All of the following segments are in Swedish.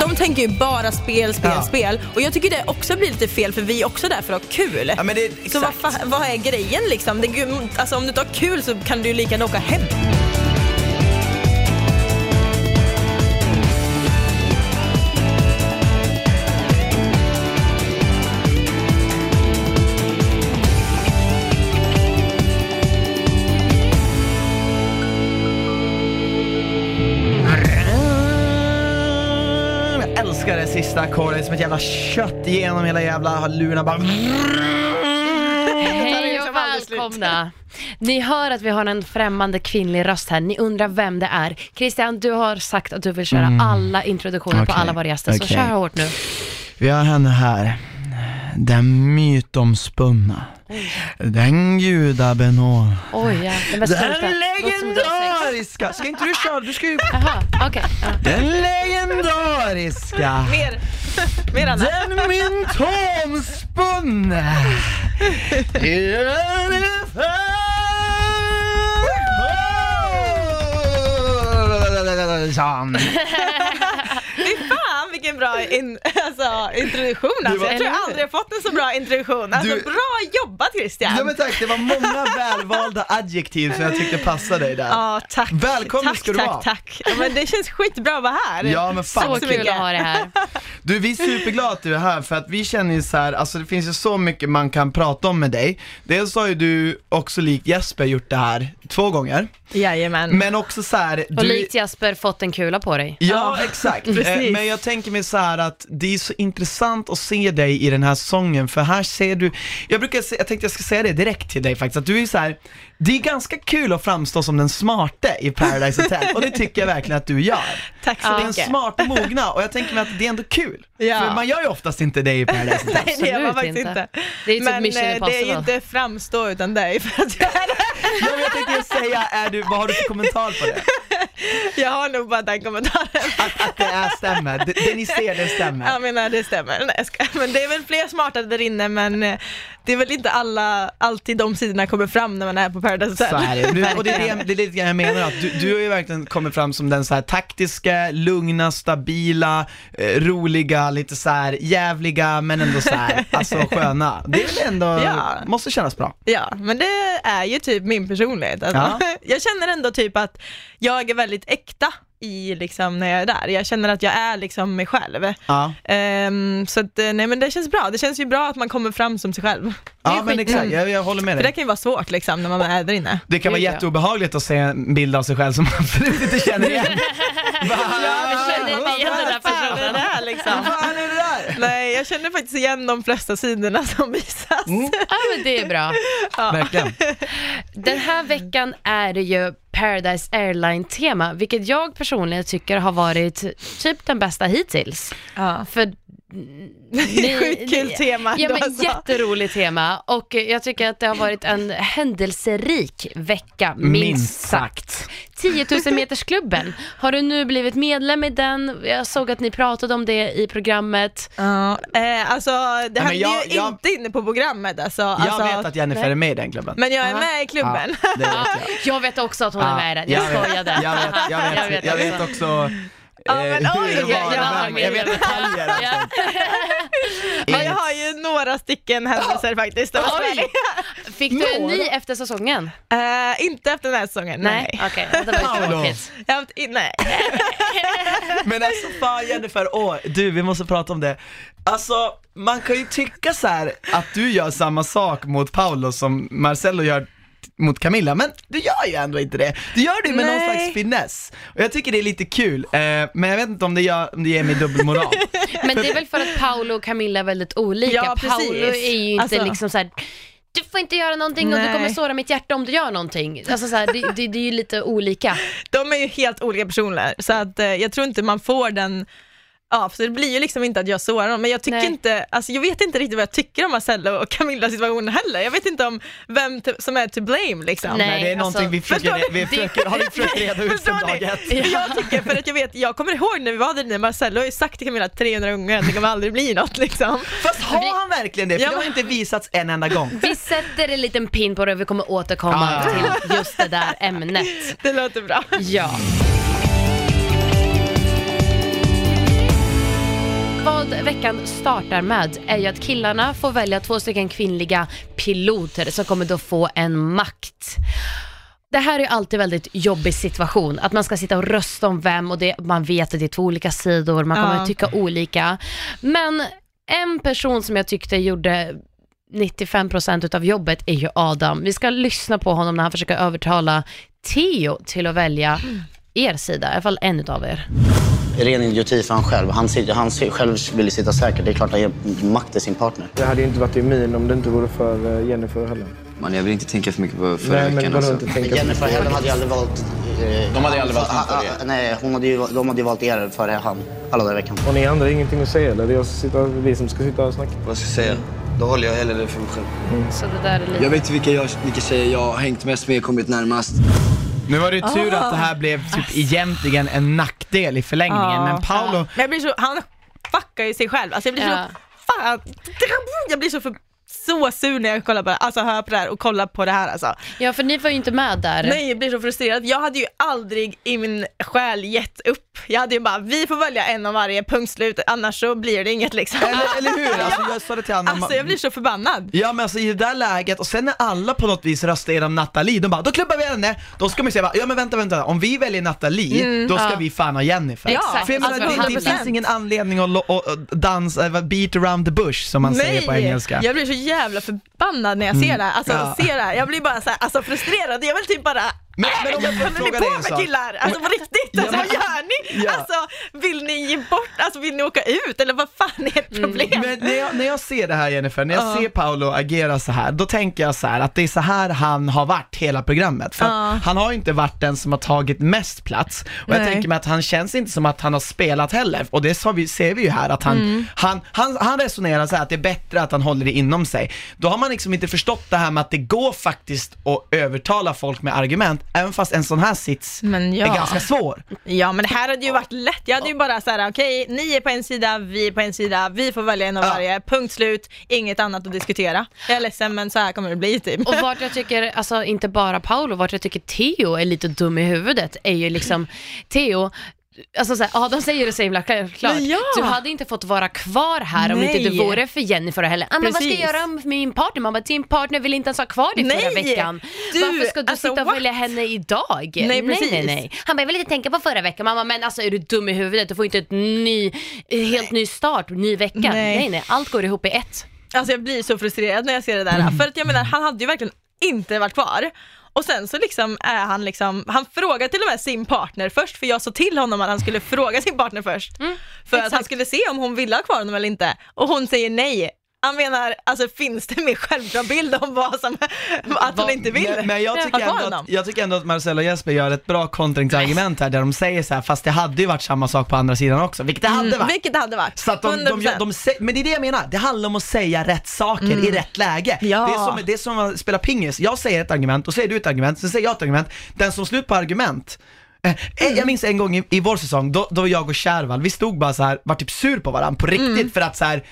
De tänker ju bara spel, spel, Ja. spel. Och jag tycker det också blir lite fel för vi är också där för att ha kul. Ja, det, Så vad, vad är grejen liksom? Det, alltså, om du inte har kul så kan du ju lika gärna åka hem. Sista ackordet som ett jävla kött genom hela jävla lurarna bara... Hej och välkomna! Ni hör att vi har en främmande kvinnlig röst här. Ni undrar vem det är. Christian, du har sagt att du vill köra alla introduktioner på Okej, alla våra gäster, så okej. kör hårt nu. Vi har henne här. Den mytomspunna. Den gudabenådade. Ja, den Den legendariska! Ska inte du köra? Du ska ju... Jaha, okej. ja. Den legendariska! Mer, mer Anna. Den Fy fan vilken bra in, alltså, introduktion alltså. var- Jag tror jag aldrig har fått en så bra introduktion. Alltså, Du- bra jobbat Christian! Ja men tack, det var många välvalda adjektiv som jag tyckte passade dig där. Ja, tack. Välkommen tack, ska du tack, vara. Tack, ja, men det känns skitbra att vara här. Ja men fan Så vad kul att ha det här. Du vi är superglada att du är här för att vi känner ju så här, alltså det finns ju så mycket man kan prata om med dig. Dels har ju du också likt Jesper gjort det här två gånger, Jajamän. men också så här, Och du... likt Jasper fått en kula på dig. Ja, exakt. Precis. Eh, Men jag tänker mig så här att det är så intressant att se dig i den här sången, för här ser du, jag brukar se, jag tänkte jag ska säga det direkt till dig faktiskt, att du är så här det är ganska kul att framstå som den smarte i Paradise Hotel, och det tycker jag verkligen att du gör. Tack så Den mycket. smarta och mogna, och jag tänker mig att det är ändå kul. Ja. För man gör ju oftast inte det i Paradise Hotel. Nej det gör man faktiskt inte. inte. Det är typ Men Mission eh, det är ju inte framstå utan det är för att jag, Ja, men jag tänkte just säga, är du, vad har du för kommentar på det? jag har nog bara den kommentaren. Att, att det är stämmer, det, det ni ser det stämmer. Jag menar det stämmer. Nej, jag ska. Men det är väl fler smarta där inne men eh, det är väl inte alla, alltid de sidorna kommer fram när man är på Paradise Så Hotel. är det. Du, och det är det, det är lite grann jag menar, att du, du har ju verkligen kommit fram som den så här taktiska, lugna, stabila, eh, roliga, lite så här jävliga men ändå så här, alltså sköna. Det är väl ändå, Ja. måste kännas bra. Ja, men det är ju typ min personlighet. Alltså, Ja. Jag känner ändå typ att jag är väldigt äkta i liksom när jag är där. Jag känner att jag är liksom mig själv. Ja, Ehm, så att, eh, nej men det känns bra. Det känns ju bra att man kommer fram som sig själv. ja men exakt, jag, jag håller med För det dig. kan ju vara svårt liksom när man är där inne. Det kan vara jätteobehagligt att se en bild av sig själv som man absolut inte känner igen. Va? jag känner inte igen den där Vad fan är personen. det här liksom? Vad fan är det där? Nej, jag känner faktiskt igen de flesta sidorna som visas. Mm. Ja, men det är bra. Verkligen. Den här veckan är det ju Paradise Airline-tema, vilket jag personligen tycker har varit typ den bästa hittills. Ja. För sjukt kul tema Ja men alltså. jätteroligt tema och jag tycker att det har varit en händelserik vecka, minst, Minst sagt. sagt. 10 000 metersklubben, har du nu blivit medlem i den? Jag såg att ni pratade om det i programmet. Ja, eh, alltså det men hände jag- ju jag- inte inne på programmet alltså. Jag alltså vet att Jennifer nej. är med i den klubben. Men jag är Aha. med i klubben. Ja, det vet Ja, jag. jag vet också att hon är Ja, med i den, jag vet, skojade. Jag vet, jag vet, jag vet, också Ja, men oj, hur det ja, var ja, med vägen. Jag vet detaljer och Ja. sånt. Ja, jag har ju några stycken händelser faktiskt. Oj! Fick du en ny efter säsongen? Eh, inte efter den här säsongen, nej. Okej, det var ju tråkigt. Nej. Men alltså fan Jennifer, åh, du vi måste prata om det. Alltså, man kan ju tycka så här att du gör samma sak mot Paolo som Marcello gör mot Camilla, men du gör ju ändå inte det. Du gör det med någon Nej. slags finess. Och jag tycker det är lite kul, eh, men jag vet inte om det, gör, om det ger mig dubbelmoral. Men det är väl för att Paolo och Camilla är väldigt olika. Ja. Paolo är ju inte Alltså- liksom så här. Du får inte göra någonting och du Nej. kommer såra mitt hjärta om du gör någonting. Alltså så här, det, det, det är ju lite olika. De är ju helt olika personer, så att eh, jag tror inte man får den Ja, så det blir ju liksom inte att jag sårar dem, men jag tycker Nej. inte, alltså jag vet inte riktigt vad jag tycker om Marcello och Camillas situation heller. Jag vet inte om vem som är to blame liksom. Nej. Nej, det är någonting alltså, vi försöker, vi försöker, har vi försökt reda ut sedan dag ett. Jag tycker, för att jag vet, jag kommer ihåg när vi var där inne, Marcello har ju sagt till Camilla 300 gånger att det kommer aldrig bli något liksom. Fast har han verkligen det? För Ja, det har inte visats en enda gång. Vi sätter en liten pin på det och vi kommer återkomma Ja. till just det där ämnet. Det låter bra. Ja. Veckan startar med är ju att killarna får välja två stycken kvinnliga piloter som kommer då få en makt. Det här är ju alltid en väldigt jobbig situation, att man ska sitta och rösta om vem och det, man vet att det är två olika sidor, man kommer Ja. att tycka olika. Men en person som jag tyckte gjorde 95% utav jobbet är ju Adam. Vi ska lyssna på honom när han försöker övertala Theo till att välja er sida, i alla fall en utav er. ren idioti för han själv. Han, sitter, han själv vill sitta säkert. Det är klart han ger makt till sin partner. Det hade ju inte varit i min om det inte vore för eh, Jennifer heller. Man, jag vill inte tänka för mycket på förra Nej, men veckan. vadå Alltså. inte tänka Jennifer Hellen hade ju aldrig valt... eh, De hade ju aldrig valt han före er. Nej, hon hade ju, de hade ju valt er före han alla i veckan. Och ni andra ingenting att säga eller? Det är jag som sitter, vi som ska sitta och snacka. Vad ska jag säga? Då håller jag hellre det för mig själv. Så det där är lite... Jag vet vilka, jag, vilka tjejer jag har hängt mest med, kommit närmast. Nu var det ju tur att det här blev typ egentligen en nackdel i förlängningen, Ja. men Paolo, Men jag blir så, han fuckar ju sig själv. Alltså jag blir Ja. så, fan, jag blir så för, så sur när jag kollar på det, alltså hör på det här och kollar på det här alltså. Ja, för ni var ju inte med där. Nej, jag blir så frustrerad. Jag hade ju aldrig i min själ gett upp. Jag hade ju bara, vi får välja en av varje, punkt slut, annars så blir det inget liksom. eller, eller hur? Alltså jag sa det till Anna, Alltså jag blir så förbannad. Ja men alltså i det där läget, och sen när alla på något vis röstar igenom Nathalie, de bara 'Då klubbar vi henne' Då ska man säga ja men vänta vänta, om vi väljer Nathalie, då ska Ja. vi fan ha Jennifer. Exakt. För jag menar, Alltså, det, det 100%. finns ingen anledning att lo- och, och dansa, eh, beat around the bush som man säger på engelska. jag blir så jävla förbannad när jag ser det här. Alltså Ja. ser det här. Jag blir bara så här, alltså frustrerad. Jag vill typ bara Men- men om jag får fråga dig en sak? killar? Alltså på riktigt, alltså, vad gör ni? Ja. Alltså vill ni ge bort, alltså vill ni åka ut eller vad fan är ert problem? Men när jag, när jag ser det här Jennifer, när jag Ja. ser Paolo agera så här, då tänker jag så här att det är så här han har varit hela programmet. För att han har ju inte varit den som har tagit mest plats. Och jag Nej. tänker mig att han känns inte som att han har spelat heller. Och det vi, ser vi ju här att han, Mm. han, han, han resonerar så här att det är bättre att han håller det inom sig. Då har man liksom inte förstått det här med att det går faktiskt att övertala folk med argument, även fast en sån här sits Men ja. är ganska svår. Ja men det här hade ju varit lätt, jag hade ju bara såhär okej, ni är på en sida, vi är på en sida, vi får välja en av Ja. varje, punkt slut, inget annat att diskutera. Jag är ledsen men så här kommer det bli typ. Och vart jag tycker, alltså inte bara Paolo, vart jag tycker Theo är lite dum i huvudet är ju liksom, Theo, Alltså såhär, ja de säger det så himla klart. Men ja. Du hade inte fått vara kvar här om Nej. inte du vore för Jennifer heller. Ah, men vad ska jag göra med min partner? Man bara, din partner vill inte ens ha kvar dig förra Nej. veckan. Du, Varför ska du alltså, sitta och välja henne idag? Nej, nej, precis. nej, nej. Han bara, jag vill inte tänka på förra veckan. Mamma, men alltså är du dum i huvudet? Du får inte ett ny, helt ny start, ny vecka. Nej. Nej, nej, allt går ihop i ett. Alltså jag blir så frustrerad när jag ser det där. Mm. För att jag menar, han hade ju verkligen inte varit kvar. Och sen så liksom är han liksom, han frågar till och med sin partner först, för jag sa till honom att han skulle fråga sin partner först. för att Mm, exakt. han skulle se om hon ville ha kvar honom eller inte. Och hon säger nej. Han menar, alltså finns det mer självklar bild om vad som, att hon inte vill Men, men jag, ha tycker kvar ändå honom? att, jag tycker ändå att Marcel och Jesper gör ett bra kontringsargument här där de säger så här, fast det hade ju varit samma sak på andra sidan också, vilket det hade varit. Mm, Vilket det hade varit. Så att de, de, 100%. de, sä- men det är det jag menar, det handlar om att säga rätt saker i rätt läge. Mm. Ja. Det, är som, det är som att spela pingis, jag säger ett argument, och säger du ett argument, sen säger jag ett argument, den som slut på argument Eh, Mm. Jag minns en gång i, i vår säsong, då, då jag och Kärval, vi stod bara så här, var typ sur på varandra på riktigt Mm. för att så här.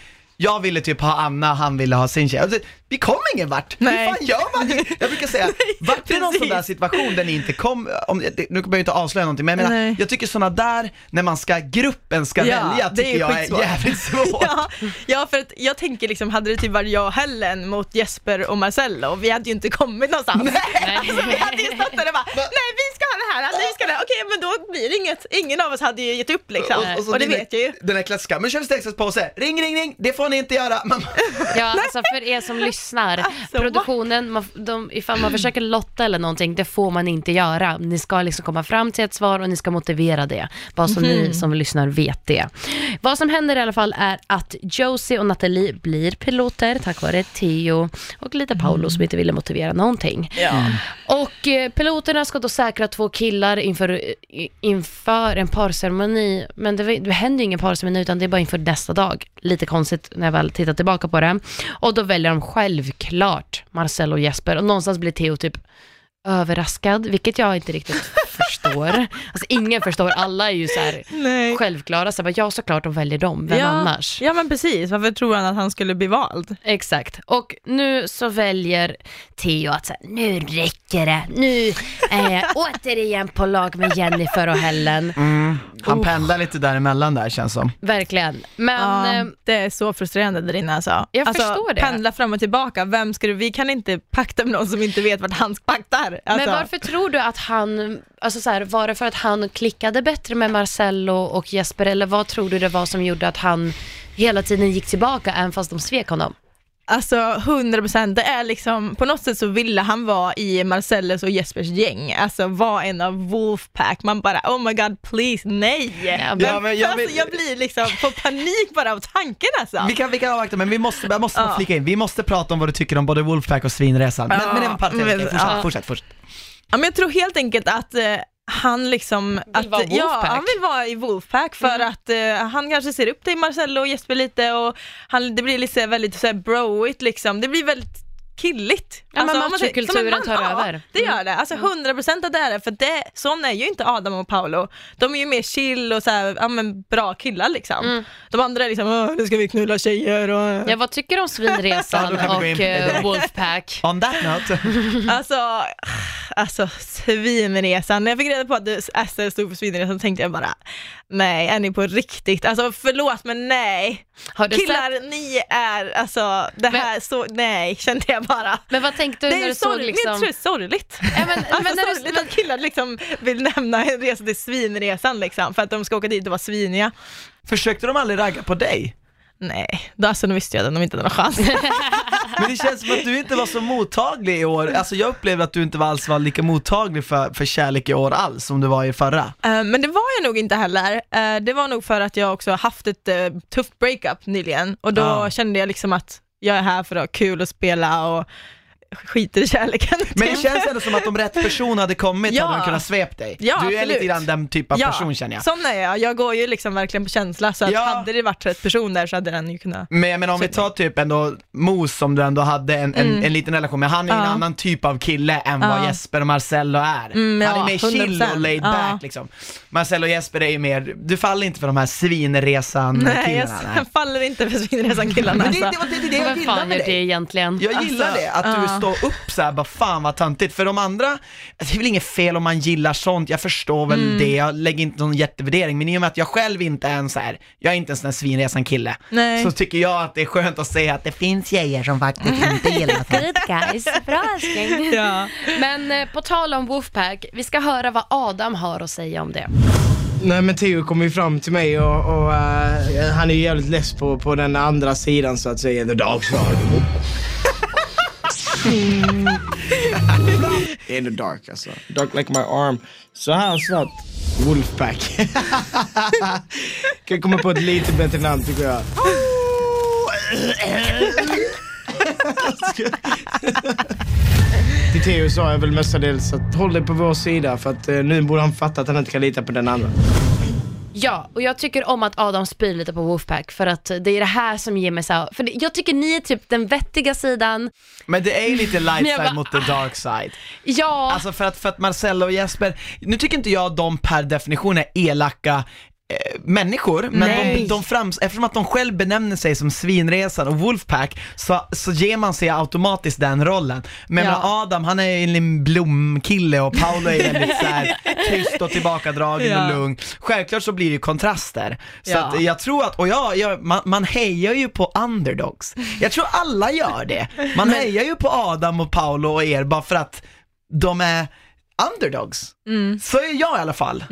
Jag ville typ ha Anna, han ville ha sin tjej. Alltså, vi kom ingen vart. Nej. Hur fan gör man? Jag brukar säga, vart det någon sån där situation där ni inte kom, om, nu behöver jag inte avslöja någonting, men jag menar, Nej. jag tycker såna där, när man ska, gruppen ska Ja, välja, det är tycker jag är jävligt svårt. Ja, ja, för att jag tänker liksom, hade det typ varit jag och Helen mot Jesper och Marcello, vi hade ju inte kommit någonstans. Nej. Alltså, vi hade ju stått där och bara, nej vi ska ha det här, ni ska ha det okej men då blir det inget, ingen av oss hade ju gett upp liksom. Och, så det den- vet jag ju. Den här klassiska, men kör vi påse. ring ring ring, det får ni inte göra. Man, Ja, alltså för er som lyssnar, Alltså, produktionen, man, de, ifall man försöker lotta eller någonting, det får man inte göra. Ni ska liksom komma fram till ett svar och ni ska motivera det. Bara så ni som lyssnar vet det. Vad som händer i alla fall är att Josie och Nathalie blir piloter tack vare Theo och lite Paolo som inte ville motivera någonting. Och eh, piloterna ska då säkra två killar inför, i- inför en parceremoni, men det, det händer ju ingen parceremoni utan det är bara inför nästa dag. Lite konstigt när jag väl tittar tillbaka på det. Och då väljer de självklart Marcel och Jesper och någonstans blir Theo typ överraskad, vilket jag inte riktigt förstår. Alltså ingen förstår, alla är ju så här Nej. självklara, så bara, ja såklart de väljer dem, vem ja, annars? Ja men precis, varför tror han att han skulle bli vald? Exakt. Och nu så väljer Theo att säga, nu räcker det. Nu är jag återigen på lag med Jennifer och Helen. Han pendlar lite däremellan där känns som. Verkligen. Men Ja, eh, det är så frustrerande där inne alltså. Jag alltså, förstår det. Pendla fram och tillbaka, vem ska du, vi kan inte pakta med någon som inte vet vart han paktar. Alltså, Men varför tror du att han, alltså så här, var det för att han klickade bättre med Marcello och Jesper eller vad tror du det var som gjorde att han hela tiden gick tillbaka även fast de svek honom? Alltså 100% det är liksom, på något sätt så ville han vara i Marcellus och Jespers gäng, alltså vara en av Wolfpack, man bara oh my god please nej! Ja, Vem- Ja, men jag alltså, vill- jag blir liksom, får panik bara av tanken alltså. Vi kan, vi kan avvakta, men vi måste, jag måste Ja. flika in, vi måste prata om vad du tycker om både Wolfpack och Svinresan. Men, Ja, men även parentes, men- fortsätt, fortsätt, fortsätt. Ja, men jag tror helt enkelt att eh, han liksom, att, vara ja, han vill vara i Wolfpack för att eh, han kanske ser upp till Marcello och Jesper lite och han, det blir lite väldigt så här broigt liksom, det blir väldigt killigt. Ja, men om man säger- som en machokulturen tar ja, över. det gör det. Alltså 100% att det är det, för det, sån är ju inte Adam och Paolo. De är ju mer chill och så här, ja, men bra killar liksom. Mm. De andra är liksom, "Åh, nu ska vi knulla tjejer och... Ja, vad tycker du om Svinresan och eh. Wolfpack? On that note, Alltså, alltså svinresan. När jag fick reda på att SR stod för svinresan tänkte jag bara, nej, är ni på riktigt? Alltså förlåt men nej. Har du Killar, sett, ni är, alltså det här så, nej, kände jag bara. men vad tänkte du Det när är du såg liksom... det är sorgligt. Ja, men, Alltså, men när du, sorgligt att killar liksom vill nämna en resa till svinresan liksom, för att de ska åka dit och vara sviniga. försökte de aldrig ragga på dig? Nej, då, alltså, då visste jag att de inte hade någon chans. Men det känns som att du inte var så mottaglig i år, alltså jag upplevde att du inte var alls var lika mottaglig för, för kärlek i år alls som du var i förra. Eh, Men det var jag nog inte heller. Eh, Det var nog för att jag också haft ett eh, tufft breakup nyligen och då kände jag liksom att jag är här för att ha kul och spela och skiter i kärleken. Men det typ. känns ändå som att om rätt person hade kommit Ja. hade de kunnat svep dig. Ja, du är absolut. lite grann den typ av person känner jag. sån är jag. Jag går ju liksom verkligen på känsla så att Ja. hade det varit rätt person där så hade den ju kunnat Men, men om vi tar typ ändå Mos som du ändå hade en, en, Mm. en liten relation med, han är ju en Ja. annan typ av kille än vad Ja. Jesper och Marcello är. Mm, han är ja, mer chill 100%. och laid Ja. back liksom. Marcello och Jesper är ju mer, du faller inte för de här svinresan Nej, jag killarna. nej. faller inte för svinresan killarna Men det, det, alltså. det, det, det jag gillar med dig. egentligen? Jag gillar Alltså, det, att du ja. står upp så här, bara fan vad töntigt. För de andra, alltså, det är väl inget fel om man gillar sånt, jag förstår väl Mm. det, jag lägger inte någon jättevärdering, men i och med att jag själv inte är en så här, jag är inte en sån här svinresan kille, Nej. så tycker jag att det är skönt att säga att det finns tjejer som faktiskt inte gillar sånt. Good guys, bra älskling. Ja. Men eh, på tal om Wolfpack, vi ska höra vad Adam har att säga om det. Nej men Theo kom ju fram till mig och, och eh, han är ju jävligt less på, på den andra sidan så att säga, the dark side. In the dark alltså. Dark like my arm. Så här svart. Wolfpack. kan komma på ett lite bättre namn tycker jag. Till Theo sa jag väl mestadels att håll dig på vår sida för att eh, nu borde han fatta att han inte kan lita på den andra. Ja, och jag tycker om att Adam spyr lite på Wolfpack för att det är det här som ger mig så här, för det, jag tycker ni är typ den vettiga sidan. Men det är ju lite light side bara, mot the dark side. Ja, Alltså för att, för att Marcello och Jesper, nu tycker inte jag de per definition är elaka människor, men de, de frams, eftersom att de själv benämner sig som Svinresan och Wolfpack så, så ger man sig automatiskt den rollen. Men Ja. men Adam, han är en blomkille och Paolo är väldigt så här, tyst och tillbakadragen Ja. och lugn. Självklart så blir det ju kontraster. Så Ja. att jag tror att, och ja, jag, man, man hejar ju på underdogs. Jag tror alla gör det. Man hejar ju på Adam och Paolo och er bara för att de är underdogs. Så är jag i alla fall.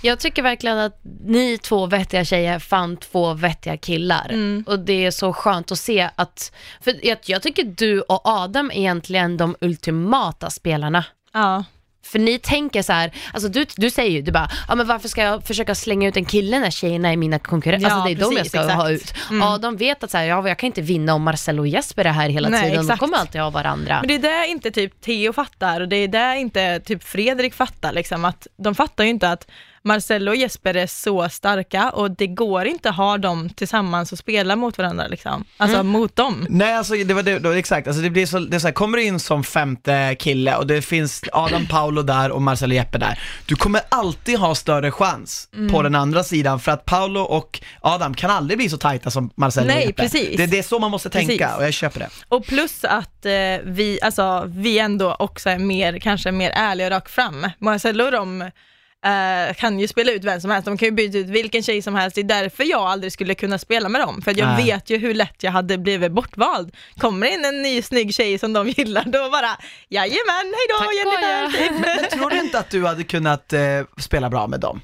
Jag tycker verkligen att ni två vettiga tjejer fann två vettiga killar. Och det är så skönt att se att, för jag, jag tycker du och Adam är egentligen de ultimata spelarna. Ja. För ni tänker så här, alltså du, du säger ju, du bara, ja men varför ska jag försöka slänga ut en kille när tjejerna är mina konkurrenter? Ja, alltså det är de jag precis, ska ha ut. exakt. Mm. Ja, de vet att så här, ja, jag kan inte vinna om Marcello och Jesper är här hela Nej, tiden, exakt. de kommer alltid ha varandra. Men det är det inte typ Theo fattar och det är det inte typ Fredrik fattar liksom att de fattar ju inte att Marcello och Jesper är så starka och det går inte att ha dem tillsammans och spela mot varandra liksom. Alltså mot dem. Nej alltså det var det, det var exakt, alltså det blir så, det är så här, kommer du in som femte kille och det finns Adam Paolo där och Marcelo Jeppe där, du kommer alltid ha större chans på den andra sidan för att Paolo och Adam kan aldrig bli så tajta som Marcelo Nej, och Jeppe. precis. Det, det är så man måste tänka Precis. och jag köper det. Och plus att eh, vi, alltså, vi ändå också är mer, kanske mer ärliga och rakt fram. Marcello och de eh, kan ju spela ut vem som helst, de kan ju byta ut vilken tjej som helst, det är därför jag aldrig skulle kunna spela med dem, för att jag Nej. vet ju hur lätt jag hade blivit bortvald. Kommer in en ny snygg tjej som de gillar, då bara, jajamän, hejdå Tack, Jennifer! Maja. Typ. Men tror du inte att du hade kunnat eh, spela bra med dem?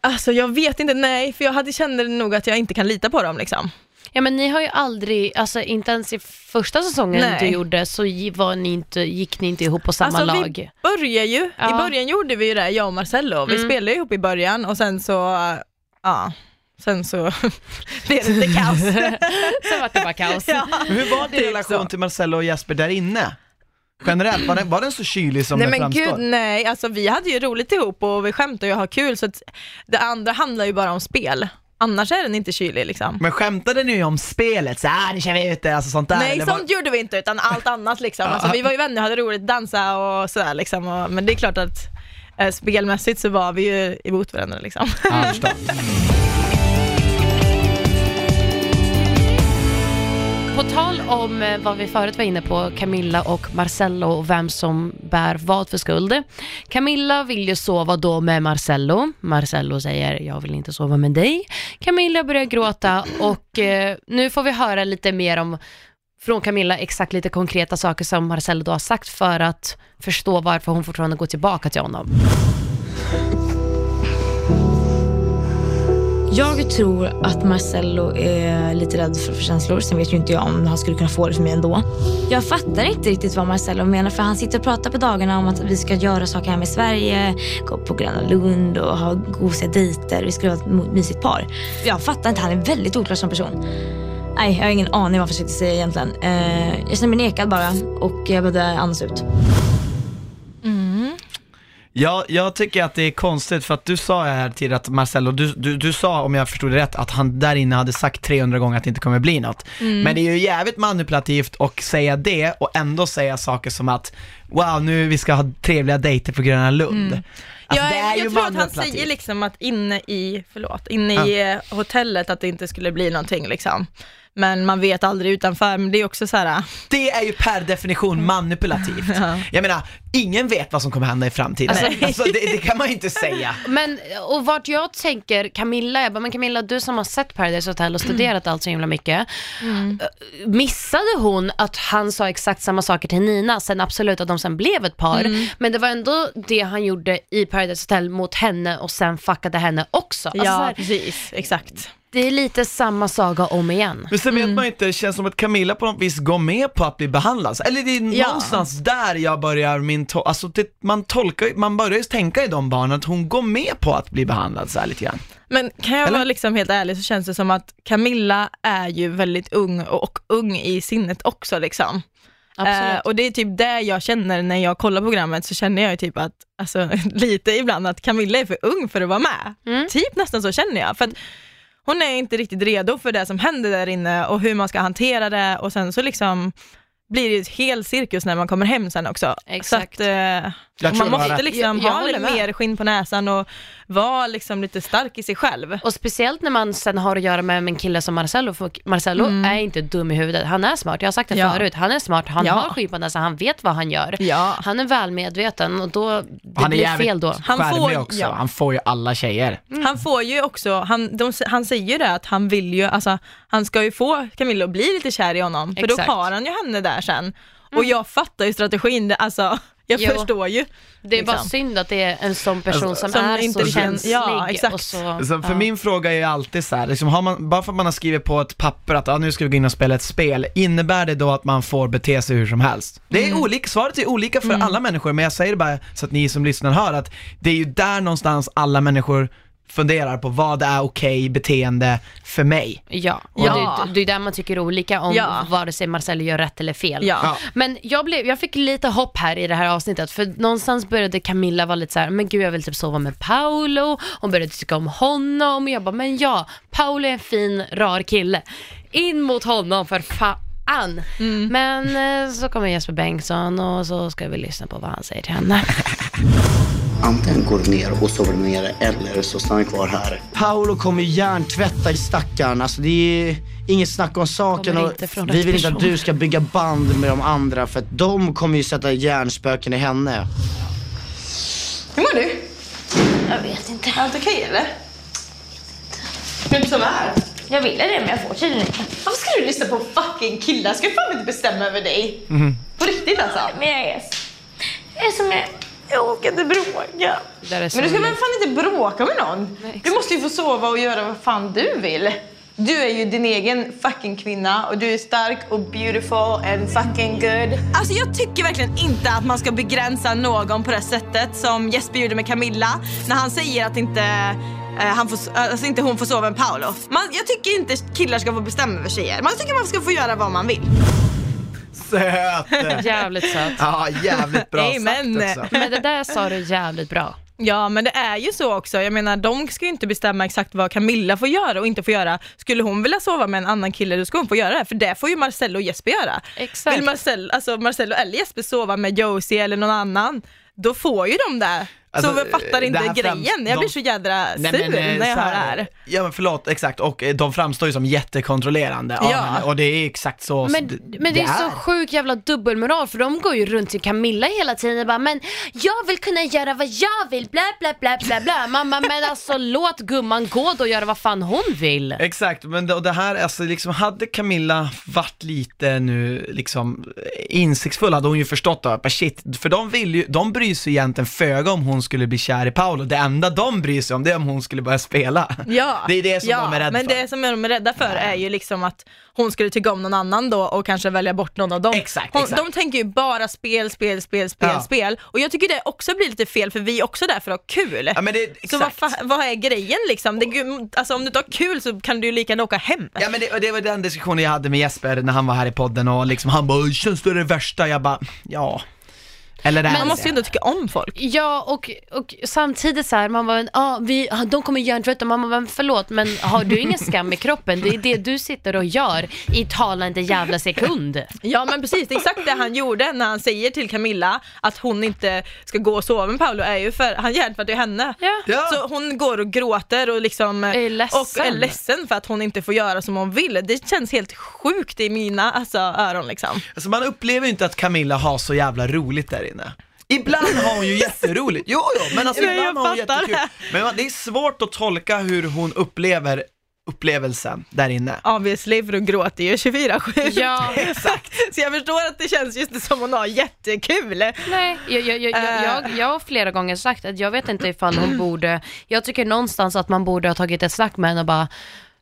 Alltså jag vet inte, nej, för jag hade kände nog att jag inte kan lita på dem liksom. Ja men ni har ju aldrig, alltså inte ens i första säsongen Nej. du gjorde så var ni inte, gick ni inte ihop på samma alltså, lag. Vi börjar ju, Ja. i början gjorde vi ju det, jag och Marcello. Vi Mm. spelade ihop i början och sen så, ja, sen så blev det lite kaos. Sen var det bara kaos. ja. Men hur var din Typ relation så. till Marcello och Jesper där inne? Generellt, var den, var den så kylig som Nej den men framstår? gud nej, alltså vi hade ju roligt ihop och vi skämtade och har kul så att det andra handlar ju bara om spel. Annars är den inte kylig liksom. Men skämtade ni om spelet? Så ah, nu kör vi ut det, alltså sånt där? Nej eller var- sånt gjorde vi inte utan allt annat liksom. Alltså, vi var ju vänner, hade roligt, dansa och sådär liksom. Och, men det är klart att eh, spelmässigt så var vi ju emot varandra liksom. Ja, På tal om eh, vad vi förut var inne på, Camilla och Marcello och vem som bär vad för skuld. Camilla vill ju sova då med Marcello. Marcello säger, jag vill inte sova med dig. Camilla börjar gråta och eh, nu får vi höra lite mer om från Camilla exakt lite konkreta saker som Marcello då har sagt för att förstå varför hon fortfarande går tillbaka till honom. Jag tror att Marcello är lite rädd för, för känslor. Sen vet ju inte jag om han skulle kunna få det för mig ändå. Jag fattar inte riktigt vad Marcello menar för han sitter och pratar på dagarna om att vi ska göra saker hemma i Sverige, gå på Gröna Lund och ha gosiga dejter. Vi skulle vara ett mysigt par. Jag fattar inte, han är väldigt oklar som person. Nej, jag har ingen aning vad han försökte säga egentligen. Eh, jag känner mig nekad bara och jag behövde andas ut. Ja, jag tycker att det är konstigt för att du sa här tidigare att Marcello, du, du, du sa om jag förstod det rätt att han där inne hade sagt 300 gånger att det inte kommer bli något. Mm. Men det är ju jävligt manipulativt att säga det och ändå säga saker som att wow nu vi ska ha trevliga dejter på Gröna Lund. Alltså, jag, det är jag ju tror att han säger liksom att inne i, förlåt, inne i eh, hotellet att det inte skulle bli någonting liksom. Men man vet aldrig utanför, men det är också så här. Det är ju per definition manipulativt. Ja. Jag menar, ingen vet vad som kommer hända i framtiden. Alltså- Alltså, det, det kan man ju inte säga. Men, och vart jag tänker, Camilla, jag bara, men Camilla du som har sett Paradise Hotel och studerat allt så himla mycket. eh, Missade hon att han sa exakt samma saker till Nina, sen absolut att de sen blev ett par, men det var ändå det han gjorde i Paradise Hotel mot henne och sen fuckade henne också. Alltså, så Ja, här, precis, exakt. Det är lite samma saga om igen. Men sen vet man ju inte, det känns som att Camilla på något vis går med på att bli behandlad. Eller det är Ja. någonstans där jag börjar min, to- alltså det, man tolkar ju- man börjar ju tänka i de barnen att hon går med på att bli behandlad så här lite grann. Men kan jag Eller? vara liksom helt ärlig så känns det som att Camilla är ju väldigt ung och, och ung i sinnet också liksom. Eh, och det är typ det jag känner när jag kollar programmet så känner jag ju typ att, alltså lite ibland att Camilla är för ung för att vara med. Mm. Typ nästan så känner jag. För att hon är inte riktigt redo för det som händer där inne och hur man ska hantera det och sen så liksom blir det ett hel cirkus när man kommer hem sen också. Exakt. Så att, eh, man måste liksom Jag- jag ha mer skinn på näsan och vara liksom lite stark i sig själv. Och speciellt när man sen har att göra med en kille som Marcello, för Marcello är inte dum i huvudet. Han är smart, jag har sagt det Mm. Ja. förut. Han är smart, han Ja. har skinn på näsan, han vet vad han gör. Ja. Han är väl medveten och då, det Han är blir jävligt fel då. Han får- också, ja. han får ju alla tjejer. Han får ju också, han, de, han säger ju det att han vill ju, alltså han ska ju få Camilla att bli lite kär i honom, för Exakt. då har han ju henne där sen. Och jag fattar ju strategin, alltså jag Jo. förstår ju. Det är bara liksom. synd att det är en sån person Alltså, som, som är inte så känslig. ja, exakt. Och så, Så för ja. min fråga är ju alltid så här, liksom har man, bara för att man har skrivit på ett papper att ah, nu ska vi gå in och spela ett spel, innebär det då att man får bete sig hur som helst? Det är olika, svaret är olika för alla människor, men jag säger det bara så att ni som lyssnar hör att det är ju där någonstans alla människor funderar på vad är okej beteende för mig. Ja, och Ja. Det, det är där man tycker olika om Ja. vare sig Marcel gör rätt eller fel. Ja. Ja. Men jag, blev, jag fick lite hopp här i det här avsnittet, för någonstans började Camilla vara lite så här, men gud jag vill typ sova med Paolo, hon började tycka om honom, och jag bara, men ja, Paolo är en fin, rar kille. In mot honom för fan. Mm. Men eh, så kommer Jesper Bengtsson och så ska vi lyssna på vad han säger till henne. Antingen går du ner och sover er eller så stannar kvar här. Paolo kommer hjärntvätta i stackaren. Alltså det är inget snack om saken och inte vi vill inte att du ska bygga band med de andra för att de kommer ju sätta hjärnspöken i henne. Hur mår du? Jag vet inte. Allt okej eller? Vem som är? Jag ville det men jag får tydligen inte. Varför ska du lyssna på fucking killar? Ska jag fan inte bestämma över dig? På riktigt alltså? Men jag är, jag är som jag Jag orkar inte bråka. Men du ska väl fan inte bråka med någon? Nej, du måste ju få sova och göra vad fan du vill. Du är ju din egen fucking kvinna och du är stark och beautiful and fucking good. Alltså jag tycker verkligen inte att man ska begränsa någon på det sättet som Jesper gjorde med Camilla när han säger att inte eh, han får, alltså inte hon får sova med Paolo. Man, jag tycker inte killar ska få bestämma över tjejer. Man tycker man ska få göra vad man vill. Söt! Jävligt söt. Ja, jävligt bra Amen. sagt också. Men det där sa du jävligt bra. Ja men det är ju så också. Jag menar de ska ju inte bestämma exakt vad Camilla får göra och inte får göra. Skulle hon vilja sova med en annan kille då ska hon få göra det. För det får ju Marcello och Jesper göra. Exakt. Vill Marcel, alltså Marcello eller Jesper sova med Josie eller någon annan, då får ju de det. Alltså, så jag fattar det inte här grejen. främst- jag blir så jädra sur Nej, men, eh, när jag så hör det här- här. Ja men förlåt, exakt. Och eh, de framstår ju som jättekontrollerande Ja. henne. Och det är exakt så Men, d- men det är så sjuk jävla dubbelmoral för de går ju runt till Camilla hela tiden och bara men jag vill kunna göra vad jag vill bla bla bla bla bla. Mamma men alltså låt gumman gå då och göra vad fan hon vill. Exakt, men det, och det här, alltså liksom, hade Camilla varit lite nu liksom insiktsfull hade hon ju förstått bara shit, för de vill ju, de bryr sig egentligen föga om hon skulle bli kär i Paolo, det enda de bryr sig om det är om hon skulle börja spela. Ja, Det är det som ja, de är rädda men för. det som de är rädda för är ju liksom att hon skulle tycka om någon annan då och kanske välja bort någon av dem. Exakt, hon, exakt. De tänker ju bara spel, spel, spel, spel, Ja. spel. Och jag tycker det också blir lite fel för vi är också där för att ha kul. Ja men det, exakt. Så vad, fa- vad är grejen liksom? Det, alltså om du inte har kul så kan du ju lika gärna åka hem. Ja men det, det var den diskussionen jag hade med Jesper när han var här i podden och liksom han bara 'Känns det det värsta?' Jag bara 'Ja' Eller det är Man måste ju ändå tycka om folk. Ja och, och samtidigt så här, man bara, ah, vi, ah, de kommer hjärntvätta, man bara, men förlåt men har du ingen skam i kroppen? Det är det du sitter och gör i talande jävla sekund. Ja men precis, det är exakt det han gjorde när han säger till Camilla att hon inte ska gå och sova med Paolo är ju för, han hjärntvättar ju henne. Ja. Ja. Så hon går och gråter och liksom Är ledsen. och är ledsen för att hon inte får göra som hon vill. Det känns helt sjukt i mina alltså, öron liksom. Alltså man upplever ju inte att Camilla har så jävla roligt där inne. Ibland har hon ju jätteroligt, jo jo, men alltså Ja, jag ibland har hon jättekul. det. Men man- det är svårt att tolka hur hon upplever upplevelsen där inne. Obviously för hon gråter ju 24-7. Ja, Exakt. Så jag förstår att det känns just som hon har jättekul. nej, jag, jag, jag, jag, jag, jag har flera gånger sagt att jag vet inte ifall hon borde, jag tycker någonstans att man borde ha tagit ett snack med henne och bara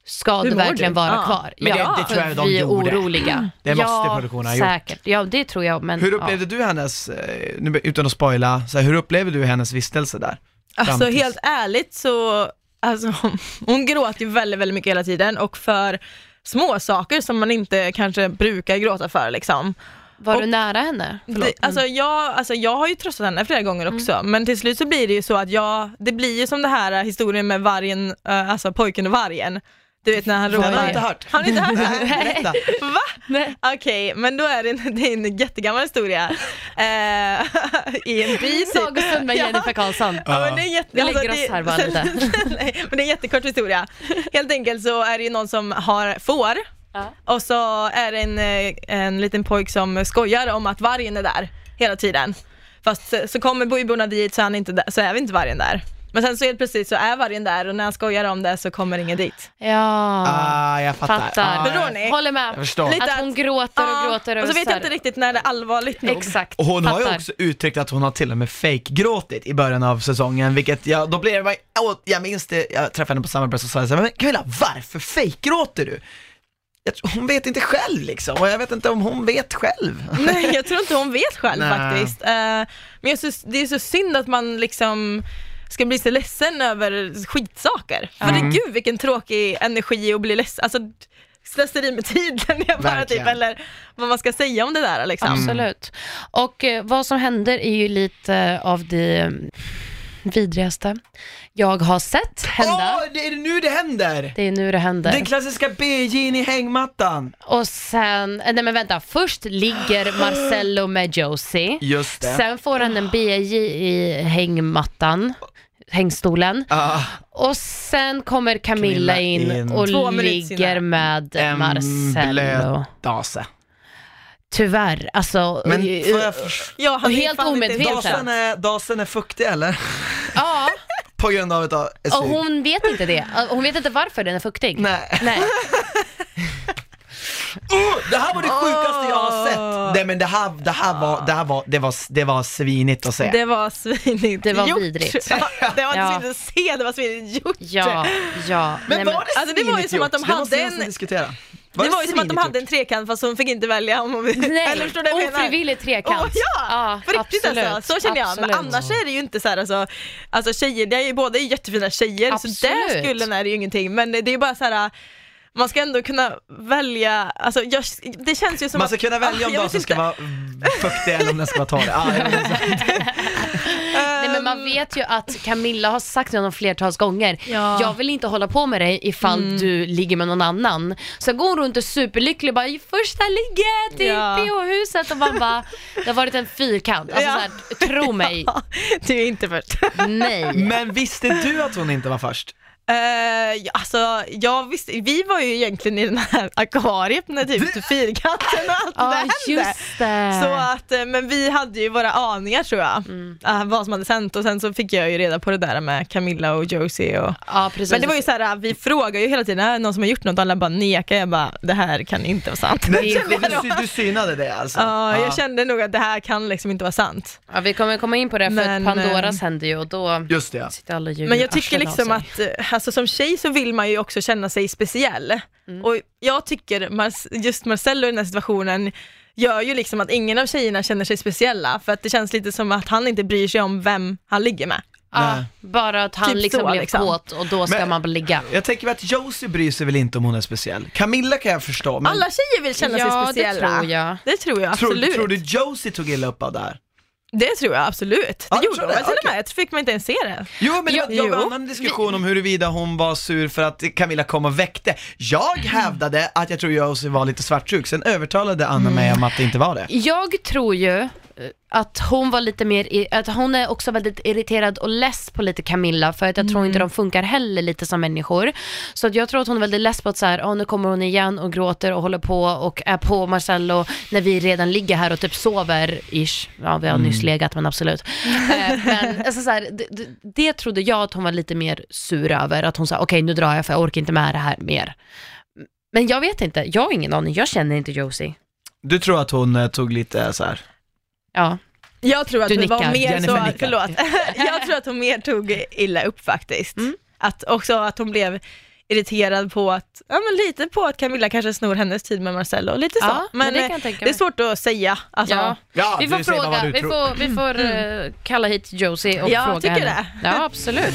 Ska du verkligen du? vara Ja. kvar? Men det- ja, det tror jag de vi är gjorde. oroliga. Det måste ja, produktionen ha gjort. säkert. Ja, det tror jag. Men, Hur ja. upplevde du hennes, eh, nu, utan att spoila, så här, hur upplevde du hennes vistelse där? Alltså Fram tills- helt ärligt så, alltså, hon gråter ju väldigt, väldigt mycket hela tiden och för små saker som man inte kanske brukar gråta för liksom. Var och- du nära henne? Det, alltså, jag, alltså jag har ju tröstat henne flera gånger också, men till slut så blir det ju så att jag, det blir ju som det här historien med vargen, äh, alltså pojken och vargen. Du vet när han har ropar. jag inte hört. Har ni inte hört det? Va? Nej. Okej, men då är det en, det är en jättegammal historia. Eh, I en by typ. Sagostund med. Jennifer Karlsson. Ja, men det är jätte, Vi lägger alltså, oss här bara lite. Nej, men det är en jättekort historia. Helt enkelt så är det ju någon som har får Ja. och så är det en, eh, en liten pojk som skojar om att vargen är där hela tiden. Fast så- så kommer byborna dit så, är han inte där, så är vi inte vargen där. Men sen så helt plötsligt så är vargen där och när han skojar om det så kommer ingen dit. Ja, Ah, jag fattar. fattar. Ah, Förstår ni? Håller med. Jag förstår. Lite Att hon gråter och Ja, gråter. och så vet jag inte riktigt när det är allvarligt nog. Exakt. Och hon har ju fattar. också uttryckt att hon har till och med fake-gråtit i början av säsongen, vilket jag, då blir det, åh, jag minns det, jag träffade henne på samarbete och sa jag så här, men Camilla, varför fake-gråter du? Jag, tror- hon vet inte själv liksom, och jag vet inte om hon vet själv. Nej, jag tror inte hon vet själv Nej. faktiskt. Eh, men jag syns, det är så synd att man liksom ska bli så ledsen över skitsaker. För det, gud vilken tråkig energi att bli ledsen. Alltså, slöseri med tid känner jag bara typ, eller vad man ska säga om det där liksom. Absolut. Och eh, vad som händer är ju lite av det eh, vidrigaste jag har sett hända. Åh, det är det nu det händer! Det är nu det händer. Den klassiska BJ'n i hängmattan. Och sen, eh, nej men vänta, först ligger Marcello med Josie. Just det. Sen får han en BJ i hängmattan, hängstolen. Ah, Och sen kommer Camilla, Camilla in, in. och Två ligger med en Marcello. dase. Tyvärr, alltså. Men eh, får jag. Ja, han helt omedveten. Dasen är, dasen är fuktig eller? Ja, på grund av ett, ett Och hon vet inte det. Hon vet inte varför den är fuktig. Nej. Nej. Oh, det här var det sjukaste jag har sett! Nej men det här, det här var, det här var, det var, det var svinigt att se. Det var svinigt Det var gjort. vidrigt. Ja, det var inte Ja. svinigt att se, det var svinigt gjort. Ja, ja. men Nej, var det Alltså, det var ju som att de gjort? Det måste hade en- diskutera. det var ju som att de hade en trekant fast hon fick inte välja om hon ville. Nej, Eller förstår du vad jag ofrivillig trekant. Åh, ja, på riktigt absolut. alltså. Så känner jag. Men annars är det ju inte så här alltså, alltså tjejer, det är ju båda är jättefina tjejer så Absolut. där skulden är det ju ingenting. Men det är ju bara så här man ska ändå kunna välja, alltså jag, det känns ju som Man ska att, kunna välja om jag vet datorn ska vara fuktig eller om den ska vara torr. Ah. Nej men man vet ju att Camilla har sagt till honom flertals gånger, Ja. jag vill inte hålla på med dig ifall du ligger med någon annan. Så går hon runt och superlycklig och bara, "I första ligget i Ja. PH-huset och man bara, det har varit en fyrkant. Alltså Ja. så här, tro mig, du är inte först. nej. Men visste du att hon inte var först? Uh, ja, alltså, jag visste, vi var ju egentligen i den här akvariet när typ fyrkanten och allt Ja, det hände. just det. Så att, eh, men vi hade ju våra aningar tror jag, eh, vad som hade sänt och sen så fick jag ju reda på det där med Camilla och Josie och ja, precis. men det var ju så här, vi frågar ju hela tiden, är det någon som har gjort något? Alla bara nekar, jag bara, det här kan inte vara sant. Nej, Kände du, du, synade det alltså? Ja, Ja. jag kände nog att det här kan liksom inte vara sant. ja, vi kommer komma in på det för Men, att Pandoras hände ju och då Just det ja. sitter alla Men jag tycker liksom att, alltså som tjej så vill man ju också känna sig speciell. Och jag tycker just Marcello i den här situationen gör ju liksom att ingen av tjejerna känner sig speciella för att det känns lite som att han inte bryr sig om vem han ligger med. Ja, Nej. bara att han Typ liksom så, blev liksom. kåt och då ska Men- man ligga. Jag tänker att Josie bryr sig väl inte om hon är speciell. Camilla kan jag förstå, men Alla tjejer vill känna Ja, sig det speciella. tror jag. Det tror jag tror, absolut. tror du Josie tog illa upp av det här? Det tror jag absolut. Det Ja, du gjorde hon väl det? till och med. Jag fick man inte ens se det. Jo men det var, jag var en annan diskussion om huruvida hon var sur för att Camilla kom och väckte. Jag hävdade att jag tror Josie var lite svartsjuk, sen övertalade Anna mig om att det inte var det. Jag tror ju att hon var lite mer, att hon är också väldigt irriterad och less på lite Camilla för att jag tror inte de funkar heller lite som människor. Så att jag tror att hon är väldigt less på att så här, "Åh, nu kommer hon igen och gråter och håller på och är på Marcello när vi redan ligger här och typ sover, ish. Ja, vi har nyss legat men absolut. Eh, men alltså så här, det, det, trodde jag att hon var lite mer sur över, att hon sa okej nu drar jag för jag orkar inte med det här mer. Men jag vet inte, jag har ingen aning, jag känner inte Josie. Du tror att hon eh, tog lite så här. Ja. Jag tror att Du det var nickar. mer Jennifer så, nickar. förlåt, jag tror att hon mer tog illa upp faktiskt. Att också att hon blev irriterad på att, ja men lite på att Camilla kanske snor hennes tid med Marcello, lite så. Ja, men det kan eh, det är svårt att säga. Alltså, Ja. Ja, Vi får fråga, vi tror. får, vi får eh, kalla hit Josie och Ja, fråga tycker henne. Ja, absolut.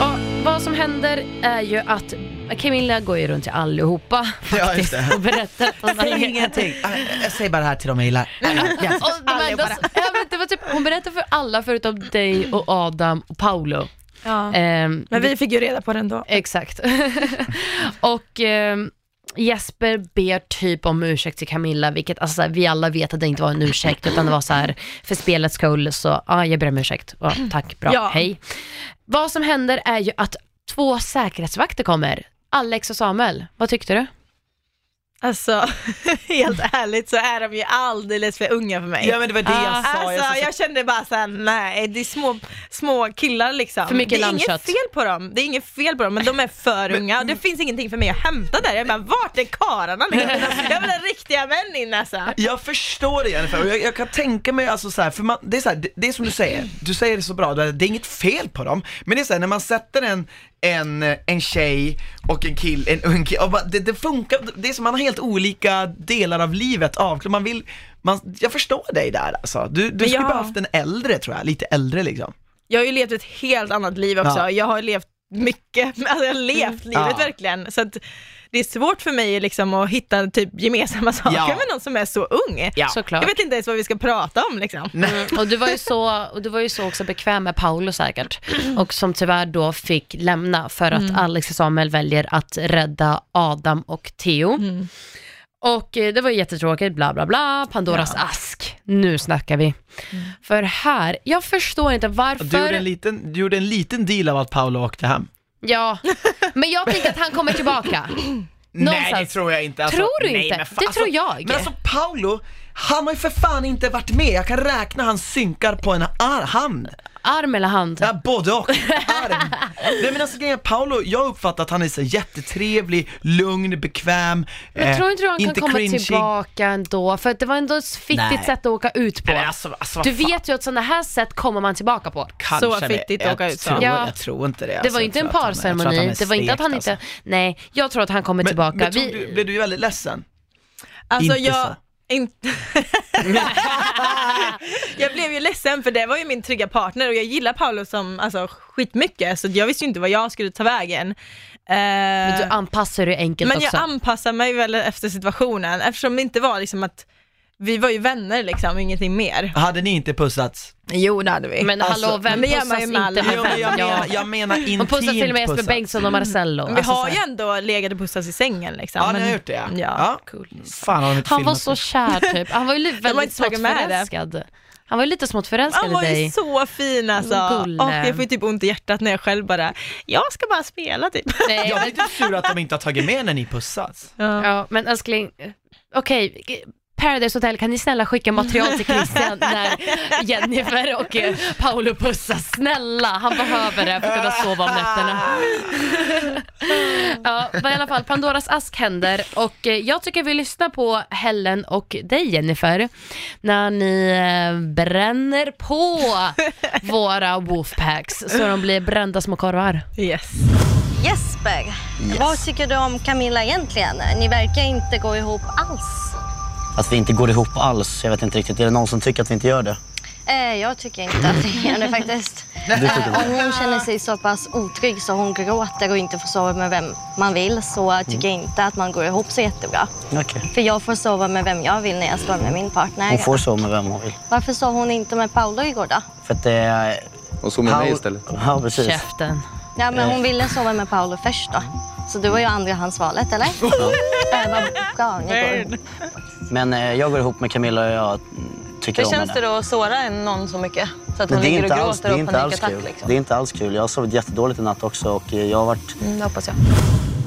Och vad som händer är ju att Camilla går ju runt till allihopa Ja, just det. och berättar att hon har ingenting. Äh, Jag säger bara det här till dem jag gillar. Och de enda, ja, men det var typ, hon berättar för alla förutom dig och Adam och Paolo. Ja. Ehm, Men vi fick ju reda på det ändå. Exakt. och ehm, Jesper ber typ om ursäkt till Camilla, vilket alltså, här, vi alla vet att det inte var en ursäkt, utan det var så här för spelets skull, så ja, jag ber om ursäkt. Ja, tack, bra, Ja. hej. Vad som händer är ju att två säkerhetsvakter kommer, Alex och Samuel. Vad tyckte du? Alltså, helt ärligt så är de ju alldeles för unga för mig. Ja men det var det jag Ah. sa. Alltså jag sa så- jag kände bara såhär, nej det är små, små killar liksom. För mycket det är inget fel på dem, det är inget fel på dem men de är för unga och det finns ingenting för mig att hämta där. Jag bara, vart är karlarna? Liksom? Jag vill ha riktiga män in alltså. Jag förstår det Jennifer, jag, jag kan tänka mig alltså så här, för man, det är så här, det, det är som du säger, du säger det så bra, det är, inget fel på dem, men det är så här, när man sätter en, en, en tjej och en kill, en ung kill, och bara, det, det funkar, det är som man har helt olika delar av livet avklarat, man vill, man, jag förstår dig där alltså, du, du skulle jag- haft en äldre tror jag, lite äldre liksom. Jag har ju levt ett helt annat liv också, Ja. jag har levt mycket, alltså jag har levt livet Ja. verkligen. Så att det är svårt för mig liksom att hitta typ gemensamma saker Ja. med någon som är så ung. Ja. Såklart. Jag vet inte ens vad vi ska prata om liksom. Mm, och, du var ju så, och du var ju så också bekväm med Paolo säkert, och som tyvärr då fick lämna för att Alex och Samuel väljer att rädda Adam och Theo. Och eh, det var ju jättetråkigt, bla bla bla, Pandoras ask. Nu snackar vi. För här, jag förstår inte varför... Du gjorde, en liten, du gjorde en liten deal av att Paolo åkte hem. Ja, men jag tänker att han kommer tillbaka. Nej det Någonstans. tror jag inte. Tror du nej, inte? men fa- Det tror jag. Men alltså Paolo, Han har ju för fan inte varit med, jag kan räkna hans synkar på en ar- hand. Arm eller hand? Ja, både och. Arm. Nej men alltså grejen Paolo, jag uppfattar att han är så jättetrevlig, lugn, bekväm, Men eh, tror inte du han kan inte komma cringy. tillbaka ändå? För att det var ändå ett fittigt Nej. sätt att åka ut på. Nej, alltså, alltså, vad du fan. vet ju att sådana här sätt kommer man tillbaka på. Kanske, Så fittigt att åka ut, så. Tror, Ja. Jag tror inte det. Det alltså. var ju Jag inte en tror att han- jag tror att han parceremoni, är det var inte att han stekt, inte, alltså. nej, jag tror att han kommer Men, tillbaka. men tog du, blev du väldigt ledsen? Alltså Inte jag... Inte... jag blev ju ledsen för det var ju min trygga partner och jag gillar Paolo som alltså, skitmycket så jag visste ju inte vad jag skulle ta vägen. Eh, Men du anpassar dig enkelt men också. jag anpassar mig väl efter situationen eftersom det inte var liksom att vi var ju vänner liksom, ingenting mer. Hade ni inte pussats? Jo det hade vi. men Alltså, hallå, vem men pussas inte med. Jo, men jag, menar, Ja. jag menar intimt Man pussas till och med Jesper. Bengtsson och Marcello. Men vi Alltså, har ju ändå legat och pussats i sängen liksom. Ja, ni har gjort det ja. Ja. Cool. Fan har Han var så kär typ. Han var ju väldigt smått förälskad. Han var ju lite smått förälskad Han i var ju dig. så fin alltså. Gulle. Och jag får ju typ ont i hjärtat när jag själv bara, jag ska bara spela typ. Nej, Jag är lite sur att de inte har tagit med när ni pussas. Ja. Ja, men älskling, eh, okej. Paradise Hotel, kan ni snälla skicka material till Christian när Jennifer och eh, Paolo pussas? Snälla, han behöver det för att kunna sova om nätterna. ja, vad i alla fall, Pandoras ask händer och eh, jag tycker vi lyssnar på Helen och dig Jennifer när ni eh, bränner på våra wolfpacks så de blir brända små korvar. Yes. Jesper, vad tycker du om Camilla egentligen? Ni verkar inte gå ihop alls. Att vi inte går ihop alls. Jag vet inte riktigt. Är det någon som tycker att vi inte gör det? Eh, jag tycker inte att vi gör det faktiskt. Eh, om hon känner sig så pass otrygg så hon gråter och inte får sova med vem man vill så tycker jag inte att man går ihop så jättebra. Okej. För jag får sova med vem jag vill när jag står med min partner. Hon får sova med vem hon vill. Varför sov hon inte med Paolo igår då? För att det är... Och så med mig Paul- istället. Ja, precis. Käften. Ja, men hon ville sova med Paolo först då. Så du var ju andrahandsvalet, eller? äh, vad bra, ni går. Men eh, jag går ihop med Camilla och jag tycker om henne. då att såra någon så mycket? Så att Men det är inte alls, det är inte alls kul. Det är inte alls kul. Jag har sovit jättedåligt i natt också och eh, jag har varit... Mm, det hoppas jag.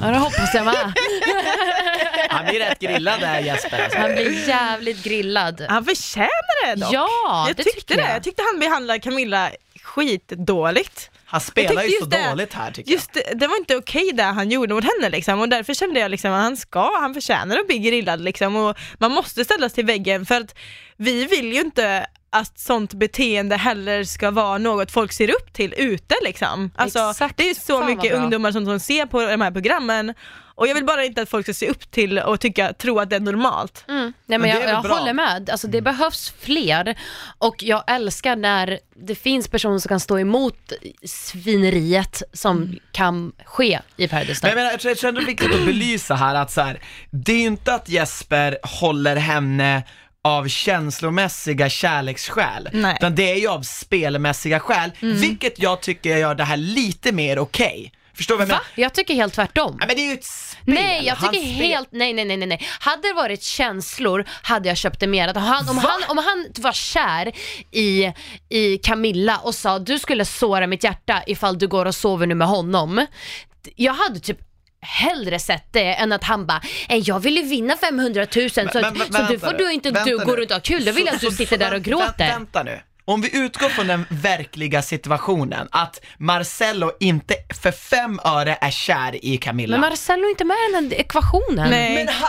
Ja, det hoppas jag med. Han blir rätt grillad där Jesper. Alltså. Han blir jävligt grillad. Han förtjänar det dock. Ja, jag det tyckte tycker det. jag. Jag tyckte han behandlade Camilla skitdåligt. Han spelar Jag ju så det- dåligt här tycker Just det, det var inte okej det han gjorde mot henne liksom. Och därför kände jag liksom att han ska, han förtjänar att bli grillad liksom. Och man måste ställas till väggen för att vi vill ju inte att sånt beteende heller ska vara något folk ser upp till ute liksom. Alltså, Exakt. det är så Fan, mycket ungdomar som, som ser på de här programmen och jag vill bara inte att folk ska se upp till och tycka, tro att det är normalt. Mm. Nej, men Men det jag, jag håller med. Alltså, det behövs fler och jag älskar när det finns personer som kan stå emot svineriet som kan ske i Paradise Men jag, menar, jag tror jag tror ändå det är viktigt att belysa här att så här, det är ju inte att Jesper håller henne av känslomässiga kärleksskäl, Nej. utan det är ju av spelmässiga skäl, vilket jag tycker gör det här lite mer okej. Förstår du vad jag menar? Jag tycker helt tvärtom. Ja, men det är ju ett spel. Nej, jag tycker helt, nej nej nej nej nej. Hade det varit känslor hade jag köpt det mer. Att han, om, han, om han var kär i, i Camilla och sa du skulle såra mitt hjärta ifall du går och sover nu med honom. Jag hade typ hellre sett det än att han bara, "Eh, jag vill ju vinna 500 000 så, Men- men- men så du får du inte du, nu. gå runt och ha kul, då vill jag att du sitter där och gråter. Vänta nu. Om vi utgår från den verkliga situationen, att Marcello inte för fem öre är kär i Camilla. Men Marcello är inte med i den här ekvationen. Nej. Men ha,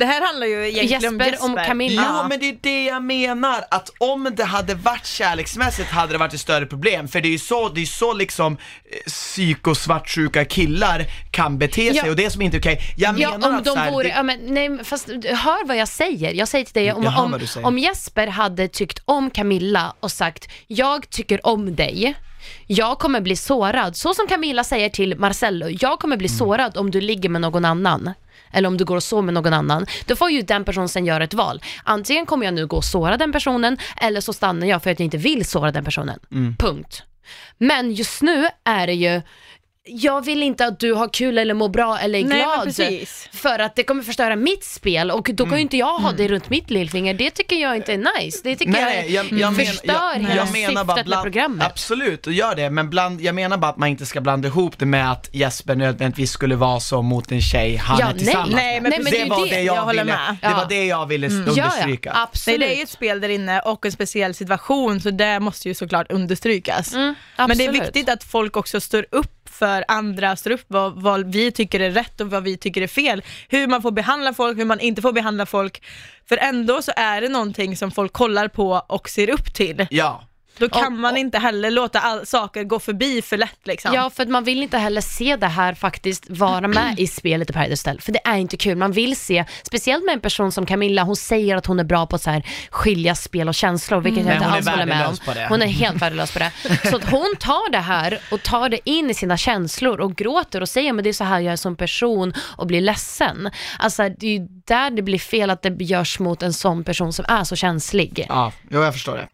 Det här handlar ju egentligen om Jesper Jesper. om Camilla. Ja men det är det jag menar, att om det hade varit kärleksmässigt hade det varit ett större problem, för det är ju så, det är så liksom eh, psykosvartsjuka killar kan bete sig Ja. och det som inte är okej. Jag Ja, menar om att de så här, vore, det, ja, men, nej, fast hör vad jag säger. Jag säger till dig, om, om, om Jesper hade tyckt om Camilla och sagt, jag tycker om dig, jag kommer bli sårad, så som Camilla säger till Marcello, jag kommer bli sårad om du ligger med någon annan. Eller om du går och sover med någon annan. Då får ju den personen sen göra ett val. Antingen kommer jag nu gå och såra den personen, eller så stannar jag för att jag inte vill såra den personen. Punkt. Men just nu är det ju jag vill inte att du har kul eller mår bra eller är Nej, glad. precis. För att det kommer förstöra mitt spel och då kan Mm. ju inte jag ha det runt mitt lillfinger. Det tycker jag inte är nice. Det tycker Nej, jag, jag, jag, men, förstör jag, hela jag menar bara syftet med bland, programmet. Absolut, och gör det, men bland, jag menar bara att man inte ska blanda ihop det med att Jesper nödvändigtvis skulle vara så mot en tjej han Ja, är nej. tillsammans Nej, med. men Nej, men det, det var det. jag, Jag håller ville, med. det Ja. var det jag ville Ja, ja, understryka. Nej, absolut. det är ju ett spel där inne och en speciell situation, så det måste ju såklart understrykas. Mm, Men det är viktigt att folk också står upp för andra, står upp vad, vad vi tycker är rätt och vad vi tycker är fel. Hur man får behandla folk, hur man inte får behandla folk. För ändå så är det någonting som folk kollar på och ser upp till. Ja. Då kan Och- man inte heller låta all, saker gå förbi för lätt liksom. Ja, för att man vill inte heller se det här faktiskt vara med i spelet i Paradise Hotel, för det är inte kul. Man vill se, speciellt med en person som Camilla, hon säger att hon är bra på att så här skilja spel och känslor, vilket jag Men inte alls håller med om. värdelös på det. Hon är helt värdelös på det. Så att hon tar det här och tar det in i sina känslor och gråter och säger men det är så här jag är som person och blir ledsen. Alltså det är ju där det blir fel att det görs mot en sån person som är så känslig. Ja, jag förstår det.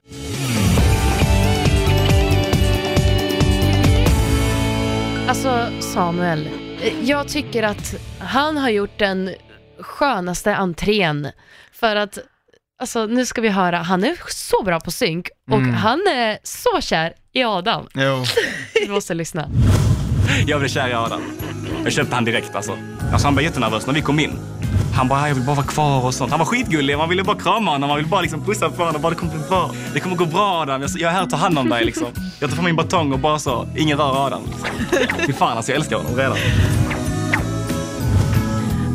Alltså Samuel, eh, jag tycker att han har gjort den skönaste entrén för att Alltså nu ska vi höra, han är så bra på synk och Mm. han är så kär i Adam. Jo. Vi måste lyssna. Jag blev kär i Adam. Jag köpte han direkt alltså. alltså han var jättenervös när vi kom in. Han bara, jag vill bara vara kvar och sånt. Han var skitgullig, man ville bara krama honom, man ville bara liksom pussa på honom. Bara, det kommer bli bra. Det kommer gå bra Adam. Jag, är här att ta hand om dig liksom. Jag tar fram min batong och bara så, ingen rör Adam. Liksom. Fy fan alltså, jag älskar honom redan.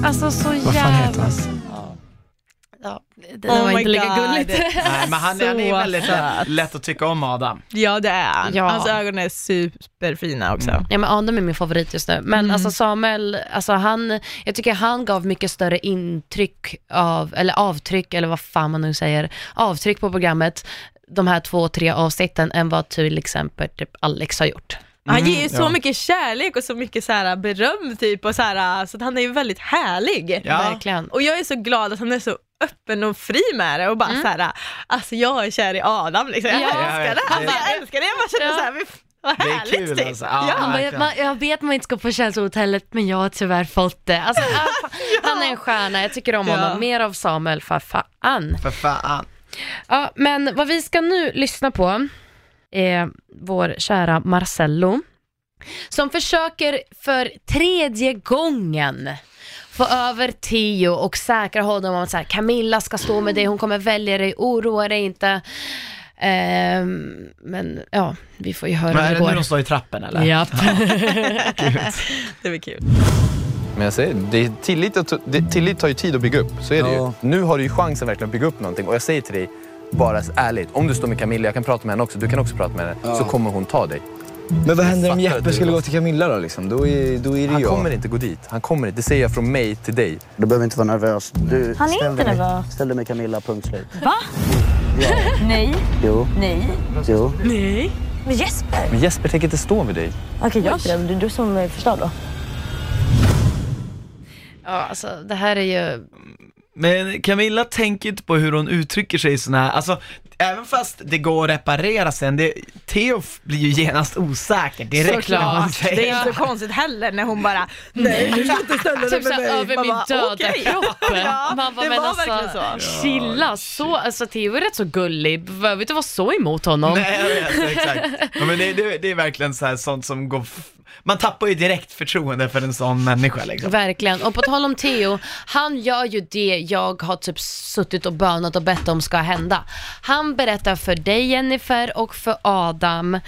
Alltså så Vad fan jävla... heter han? Ja, det Oh var inte lika God. gulligt. Nej, men han, han är väldigt lätt, lätt att tycka om Adam. Ja det är han. Ja. Hans ögon är superfina också. Mm. Ja men Adam är min favorit just nu. Men alltså Samuel, alltså han, jag tycker han gav mycket större intryck av, eller avtryck, eller vad fan man nu säger, avtryck på programmet de här två, tre avsnitten än vad till exempel typ Alex har gjort. Han ger ju så ja. mycket kärlek och så mycket så här beröm typ och så här, så att han är ju väldigt härlig. Ja. Verkligen. Och jag är så glad att han är så öppen och fri med det och bara så här, alltså jag är kär i Adam liksom. Jag Ja, älskar det. Alltså, jag älskar det. Jag bara känner Ja. så här, "Fy fan, vad Det är härligt kul typ. alltså. Ja, Ja. Bara, jag, man, jag vet att man inte ska på känslohotellet men jag har tyvärr fått det. Alltså, fan, Han är en stjärna, jag tycker om Ja. honom. Mer av Samuel, för fan. För fan. Ja, men vad vi ska nu lyssna på är vår kära Marcello som försöker för tredje gången få över Tio och säkra honom om att så här, Camilla ska stå med dig, hon kommer välja dig, oroa dig inte. Ehm, men ja, vi får ju höra Men hur är det det nu går. de står i trappen eller? Japp. Det blir kul. Men jag säger, det är tillit, att- det, tillit tar ju tid att bygga upp, så är det Ja. ju. Nu har du ju chansen verkligen att bygga upp någonting och jag säger till dig, bara ärligt, om du står med Camilla, jag kan prata med henne också, du kan också prata med henne, Ja. så kommer hon ta dig. Men vad händer om Jeppe du skulle gå till Camilla då liksom? Då är, då är det Han jag. kommer inte gå dit, han kommer inte. Det säger jag från mig till dig. Du behöver inte vara nervös. Du, Han är inte med- nervös. Ställ dig med Camilla, punkt slut. Va? Nej, Jo, nej. jo. Men Jesper? Men Jesper tänker inte stå vid dig. Okej, jag är det. Är du som förstör då. Ja, alltså det här är ju... Men Camilla tänker inte på hur hon uttrycker sig i såna här, alltså även fast det går att reparera sen, det, Theo blir ju genast osäker direkt när Såklart. säger Det är inte så konstigt heller när hon bara, nej du ska inte ställa dig Typ med såhär mig. över Man min bara, döda okej. kropp. Ja, Man bara, det men var alltså, verkligen så. Chilla, så, alltså Theo är rätt så gullig, behöver inte vara så emot honom. Nej, jag vet, exakt. Ja, men det, det, det är verkligen så här sånt som går, f- man tappar ju direkt förtroende för en sån människa liksom. Verkligen, och på tal om Theo, han gör ju det jag har typ suttit och bönat och bett om ska hända. Han berättar för dig Jennifer och för Adam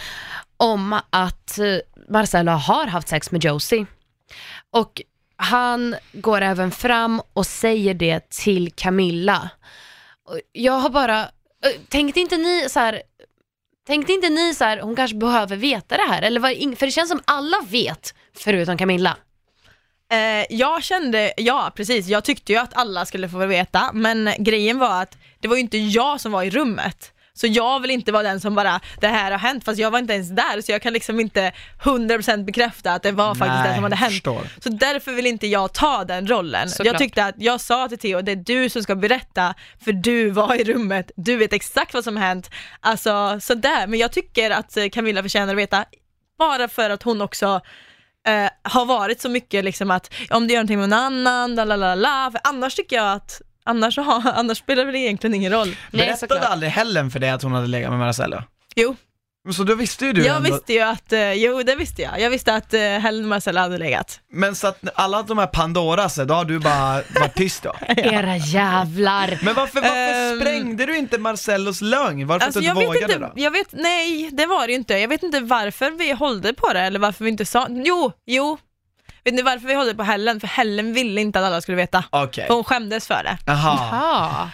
om att eh, Marcello har haft sex med Josie. Och han går även fram och säger det till Camilla. Jag har bara, eh, tänkte inte ni så här, tänkte inte ni så här, hon kanske behöver veta det här? Eller var för det känns som alla vet, förutom Camilla. Eh, jag kände, ja precis, jag tyckte ju att alla skulle få veta, men grejen var att det var ju inte jag som var i rummet. Så jag vill inte vara den som bara, det här har hänt, fast jag var inte ens där, så jag kan liksom inte 100% bekräfta att det var faktiskt Nej, det som hade hänt. förstår. Så därför vill inte jag ta den rollen. Såklart. Jag tyckte att jag sa till Theo, det är du som ska berätta, för du var i rummet, du vet exakt vad som har hänt. Alltså sådär, men jag tycker att eh, Camilla förtjänar att veta, bara för att hon också eh, har varit så mycket liksom att om du gör någonting med någon annan, la la la la, för annars tycker jag att Annars, har, annars spelar det väl egentligen ingen roll. Berättade aldrig Helen för dig att hon hade legat med Marcello? Jo. Så då visste ju du jag ändå. visste ju att, eh, jo det visste jag. Jag visste att eh, Helen och Marcella hade legat. Men så att alla de här Pandoras, då har du bara varit tyst då? Era jävlar. Men varför, varför Ehm. sprängde du inte Marcellos lögn? Varför Alltså inte jag du vet vågade inte, då? jag vet, nej det var det ju inte. Jag vet inte varför vi hållde på det eller varför vi inte sa, jo, jo. Vet ni varför vi hållde på Helen? För Helen ville inte att alla skulle veta. Okej. För hon skämdes för det. Jaha. Ja.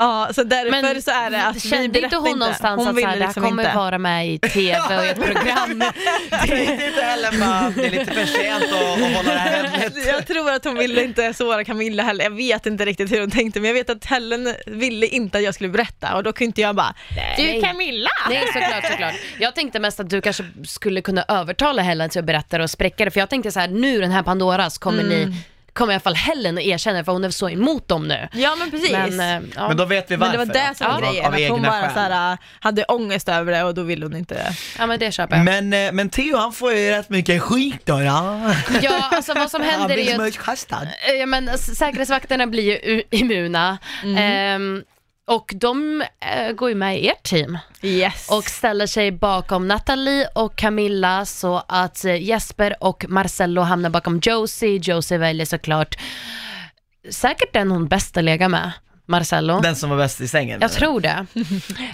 Ja, så därför Men så är det att vi kände inte berättar hon någonstans Hon att så ville här, det här liksom kommer inte. vara med i TV och i ett program? Tänkte inte Helen bara, det är lite för sent att, att hålla det här hemligt? Jag tror att hon ville inte såra Camilla heller. Jag vet inte riktigt hur hon tänkte men jag vet att Helen ville inte att jag skulle berätta och då kunde inte jag bara Du Camilla! Nej såklart, såklart. Jag tänkte mest att du kanske skulle kunna övertala Helen till att berätta och spräcka det. För jag tänkte så här, nu den här Pandoras kommer Mm. ni kommer i alla fall Helen att erkänna för hon är så emot dem nu. Ja men precis. Men, eh, ja. Men då vet vi Men varför. det var det som var då. grejen, Av att hon egna bara skäl. så här, äh, hade ångest över det och då ville hon inte ja men det köper jag. Men, eh, men Theo han får ju rätt mycket skit då ja. Ja, alltså vad som händer är ju att smutskastad. Eh, Ja, men säkerhetsvakterna blir ju u- immuna Ehm, och de eh, går ju med i ert team Yes. och ställer sig bakom Natalie och Camilla så att eh, Jesper och Marcello hamnar bakom Josie. Josie väljer såklart säkert den hon bäst att lägga med, Marcello. Den som var bäst i sängen? Jag eller? tror det.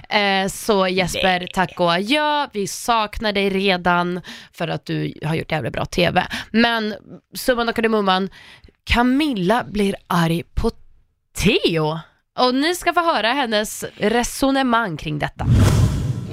Eh, så Jesper, tack och adjö. Vi saknar dig redan för att du har gjort jävligt bra TV. Men summan och kardemumman, Camilla blir arg på Theo. Och ni ska få höra hennes resonemang kring detta.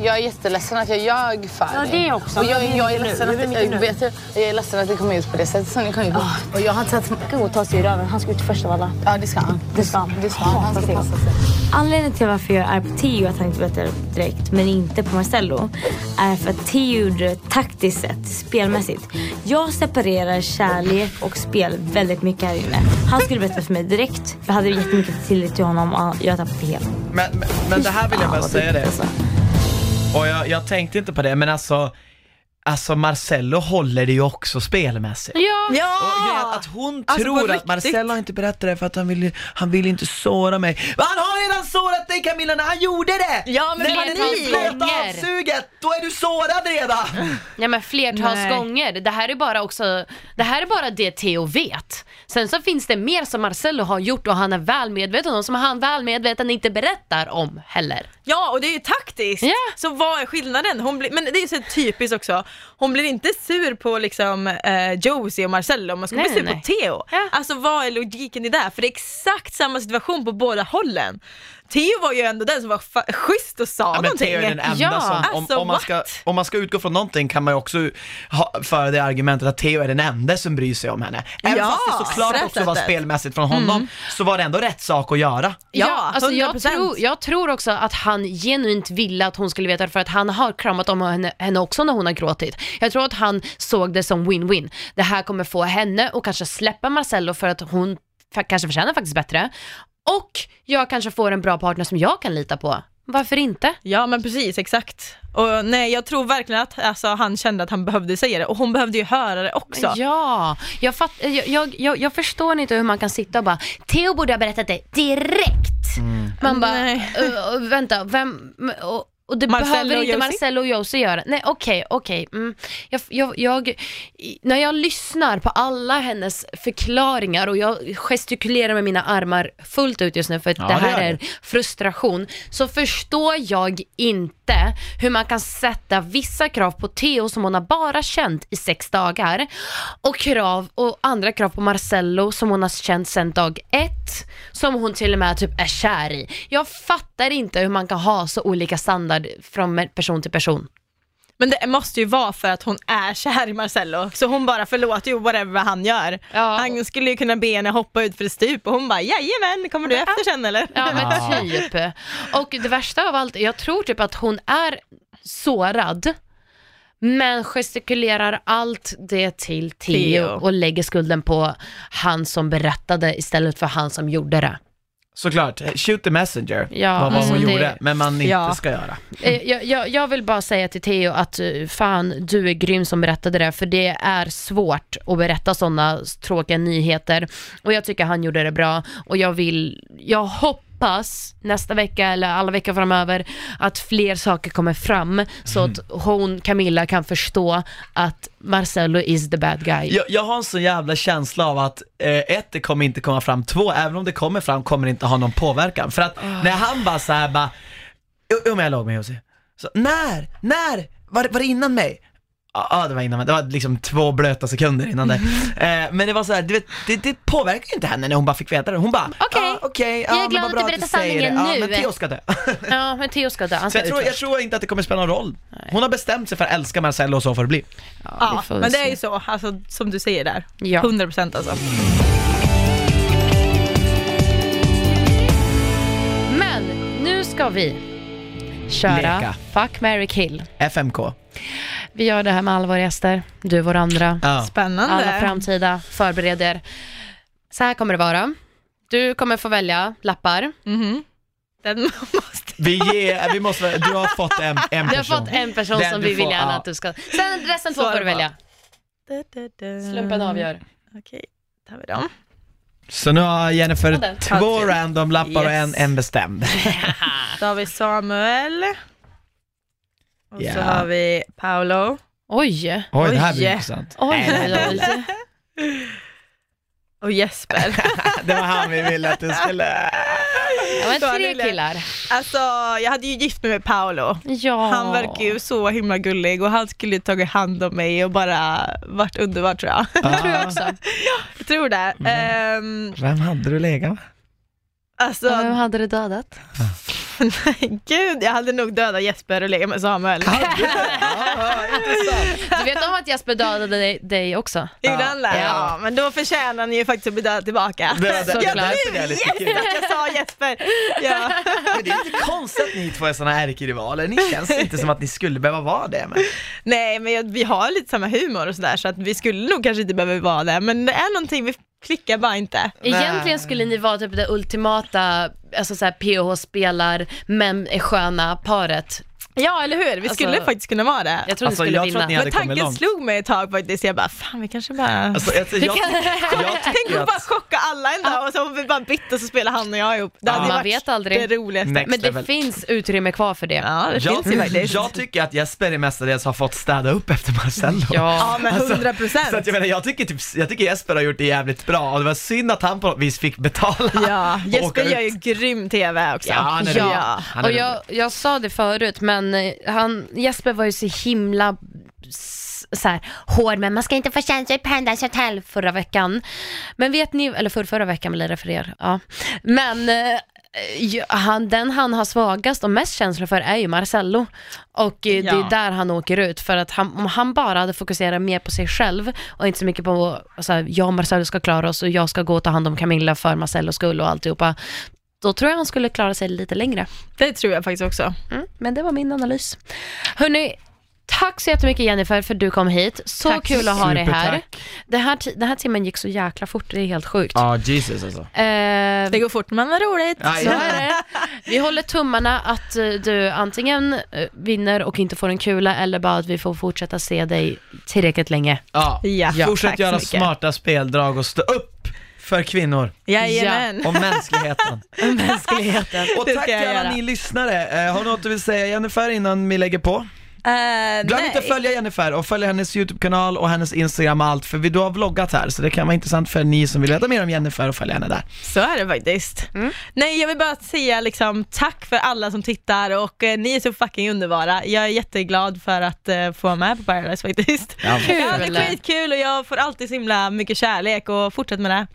Jag är jätteledsen att jag ljög för Ja, dig. det också. Och jag, Men jag, är ledsen att, jag, vet, du, jag är ledsen att det kom ut på det sättet som det kom ut. Och jag har inte sett ska gå och ta sig i röven. Han ska ut först av alla. Ja, det ska han. Det ska han. Det ska han. Han ska passa sig. Anledningen till varför jag är på Theo, att han inte berättar direkt, men inte på Marcello, är för att Theo gjorde det taktiskt sett, spelmässigt. Jag separerar kärlek och spel väldigt mycket här inne. Han skulle berätta för mig direkt. Jag hade jättemycket tillit till honom och jag tappade helt. Men, men, men det här vill jag bara säga det. Och jag, jag tänkte inte på det, men alltså Alltså Marcello håller det ju också spelmässigt. Ja, Och Ja! är att hon Alltså, tror att. Marcello har inte berättat det för att han vill, han vill inte såra mig. Men han har redan sårat dig Camilla när han gjorde det! Ja men När Flertals avsuget, då är du sårad redan! Ja men flertals Nej. gånger. Det här är bara också, det här är bara det Theo vet. Sen så finns det mer som Marcello har gjort och han är väl medveten om, som han väl medveten inte berättar om heller. Ja och det är ju taktiskt. Ja. Så vad är skillnaden? Hon blir, men det är ju så typiskt också, hon blir inte sur på liksom eh, Josie och Marcello, man ska Nej, bli sur nej. på Theo. Ja. Alltså vad är logiken i det? För det är exakt samma situation på båda hållen. Theo var ju ändå den som var schysst och sa Ja, men någonting. Theo är den enda Ja, som, om, alltså, om, man ska, om man ska utgå från någonting kan man ju också ha, föra det argumentet att Theo är den enda som bryr sig om henne. Även Ja, fast det såklart också var spelmässigt från honom, så var det ändå rätt sak att göra. Ja, alltså jag, 100%. tror, jag tror också att han genuint ville att hon skulle veta för att han har kramat om henne, henne också när hon har gråtit. Jag tror att han såg det som win-win. Det här kommer få henne och kanske släppa Marcello för att hon kanske förtjänar faktiskt bättre. Och jag kanske får en bra partner som jag kan lita på. Varför inte? Ja men precis, exakt. Och nej jag tror verkligen att alltså, han kände att han behövde säga det och hon behövde ju höra det också. Ja, jag, fatt, jag, jag, jag, förstår inte hur man kan sitta och bara Theo borde ha berättat det direkt. Man bara, Nej. "Ö, ö, vänta, vem, och, och det Marcello behöver och inte Josie? Marcello och Josie göra. Nej okej, okej. Mm. Jag, jag, jag, när jag lyssnar på alla hennes förklaringar och jag gestikulerar med mina armar fullt ut just nu för att Ja, det det här gör är du. frustration, så förstår jag inte hur man kan sätta vissa krav på Theo som hon har bara känt i sex dagar och krav och andra krav på Marcello som hon har känt sedan dag ett, som hon till och med typ är kär i. Jag fattar inte hur man kan ha så olika standard från person till person. Men det måste ju vara för att hon är kär i Marcello, så hon bara förlåter ju whatever han gör. Ja. Han skulle ju kunna be henne hoppa ut för ett stup och hon bara jajamän, kommer du efter sen eller? Ja men typ. Och det värsta av allt, jag tror typ att hon är sårad men gestikulerar allt det till Theo och lägger skulden på han som berättade istället för han som gjorde det. Såklart, shoot the messenger Ja, var vad alltså hon det- gjorde, men man inte Ja. ska göra. Eh, Jag, jag, jag vill bara säga till Theo att eh, fan, du är grym som berättade det, för det är svårt att berätta sådana tråkiga nyheter. Och jag tycker han gjorde det bra och jag vill, jag hoppas nästa vecka eller alla veckor framöver att fler saker kommer fram så att hon, Camilla, kan förstå att Marcello is the bad guy. Jag, jag har en sån jävla känsla av att eh, ett, det kommer inte komma fram, två, även om det kommer fram kommer det inte ha någon påverkan. För att när han bara såhär bara, men jag låg med Josie. Så, när? När? Var, var det innan mig? Ja, ah, det var innan. Det var liksom två blöta sekunder innan det. Eh, men det var så här, du vet, det, det påverkar ju inte henne när hon bara fick veta det. Hon bara, okej, ah, okej, Jag är ja, glad att du berättar sanningen Ja, nu. men Theo ska dö. Ja, men Theo ska dö. Han ska jag tror, jag tror inte att det kommer spela någon roll. Hon har bestämt sig för att älska Marcello och så får det bli. Ja, vi men det är ju så, alltså, som du säger där. Ja. 100% alltså. Men nu ska vi köra Leka. Fuck, marry, kill. FMK. Vi gör det här med alla våra gäster, du vår andra. Ja. Spännande. Alla framtida, förbered er. Så här kommer det vara. Du kommer få välja lappar. Mhm. Den måste... Vi ger, vi måste, du har fått en, en Du har person. fått en person Den som du vi vill får, gärna ja. att du ska... Sen resten två Så får det du välja. Da, da, da. Slumpen avgör. Okej, tar vi dem. Så nu har Jennifer den. två random lappar och en, Yes. en bestämd. Då har vi Samuel. Och Ja. så har vi Paolo. Oj! Oj, det här Oj. blir intressant. Oj, oj, oj. Och Jesper. Det var han vi ville att du skulle... Men Så tre killar. Alltså, jag hade ju gift mig med Paolo. Ja. Han verkar ju så himla gullig och han skulle ju tagit hand om mig och bara varit underbar tror jag. Det tror jag också. Jag tror det. Mm. Ehm, Vem hade du legat med? alltså, Vem hade du dödat? Nej gud, jag hade nog dödat Jesper och legat med Samuel. Du vet om att Jesper dödade dig, dig också? Gjorde han det? Ja. Ja, men då förtjänar han ju faktiskt att bli dödad tillbaka. Såklart. jag kul. Yes, att jag sa Jesper! Ja. Men det är inte konstigt att ni två är såna ärkerivaler, ni känns inte som att ni skulle behöva vara det. Men... Nej, men jag, vi har lite samma humor och sådär så att vi skulle nog kanske inte behöva vara det, men det är någonting vi klickar bara inte. Egentligen skulle ni vara typ det ultimata, alltså såhär PH-spelar, men är sköna paret. Ja, eller hur? Vi Alltså, skulle faktiskt kunna vara det. Jag tror Alltså, ni skulle jag tror vinna. att ni hade Men kommit tanken långt. slog mig ett tag faktiskt, jag bara, fan vi kanske bara... Alltså, jag, jag, jag, jag Tänk tycker att bara att... chocka alla en dag och så har vi bara bytt och så spelar han och jag ihop. Det hade ju Man varit vet aldrig. det roligaste. Next Men det level. finns utrymme kvar för det. Ja, det Jag, finns ju faktiskt. jag tycker att Jesper mestadels har fått städa upp efter Marcello. Ja. Ja, men Alltså, 100 Så procent. att jag menar, jag tycker, typ, jag tycker Jesper har gjort det jävligt bra och det var synd att han på något vis fick betala. Ja, och Jesper åka gör ut. ju grym TV också. Ja, han är Ja, rolig. Han är och jag, jag sa det förut, men eh, han, Jesper var ju så himla s- så här, hård, men man ska inte få känslor i Paradise Hotel förra veckan. Men vet ni, eller för, förra veckan blir det för er, ja. Men eh, ju- han, den han har svagast och mest känslor för är ju Marcello. Och eh, det Ja. är där han åker ut, för att han, om han bara hade fokuserat mer på sig själv och inte så mycket på, så här, jag och Marcello ska klara oss och jag ska gå och ta hand om Camilla för Marcellos skull och alltihopa. Då tror jag han skulle klara sig lite längre. Det tror jag faktiskt också. Mm, men det var min analys. Hörni, tack så jättemycket Jennifer för att du kom hit. Så Tack. kul att ha dig här. Det här. Den här timmen gick så jäkla fort, det är helt sjukt. Ja, Jesus alltså. Eh, Det går fort men vad roligt. Ja, så ja. är det. Vi håller tummarna att eh, du antingen eh, vinner och inte får en kula eller bara att vi får fortsätta se dig tillräckligt länge. Ja. Ja, Fortsätt göra smarta speldrag och stå upp för kvinnor Jajamän. och mänskligheten. Mänskligheten. Och tack jag till alla göra. ni lyssnare. Eh, har du något du vill säga Jennifer innan vi lägger på? Eh, Glöm nej. inte att följa Jennifer och följa hennes YouTube-kanal och hennes Instagram och allt, för vi, du har vloggat här, så det kan vara intressant för ni som vill veta mer om Jennifer och följa henne där. Så är det faktiskt. Nej, jag vill bara säga liksom tack för alla som tittar och eh, ni är så fucking underbara. Jag är jätteglad för att eh, få vara med på Paradise faktiskt. Ja, Kul. Ja, det är skitkul och jag får alltid så himla mycket kärlek och fortsätt med det.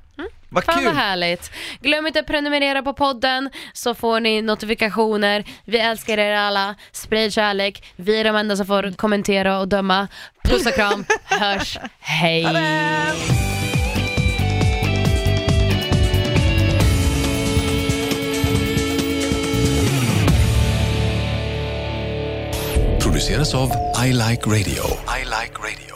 Vad Fan kul! vad härligt. Glöm inte att prenumerera på podden så får ni notifikationer. Vi älskar er alla. Sprid kärlek. Vi är de enda som får kommentera och döma. Puss och kram. Hörs. Hej. produceras av I Like Radio. I like radio.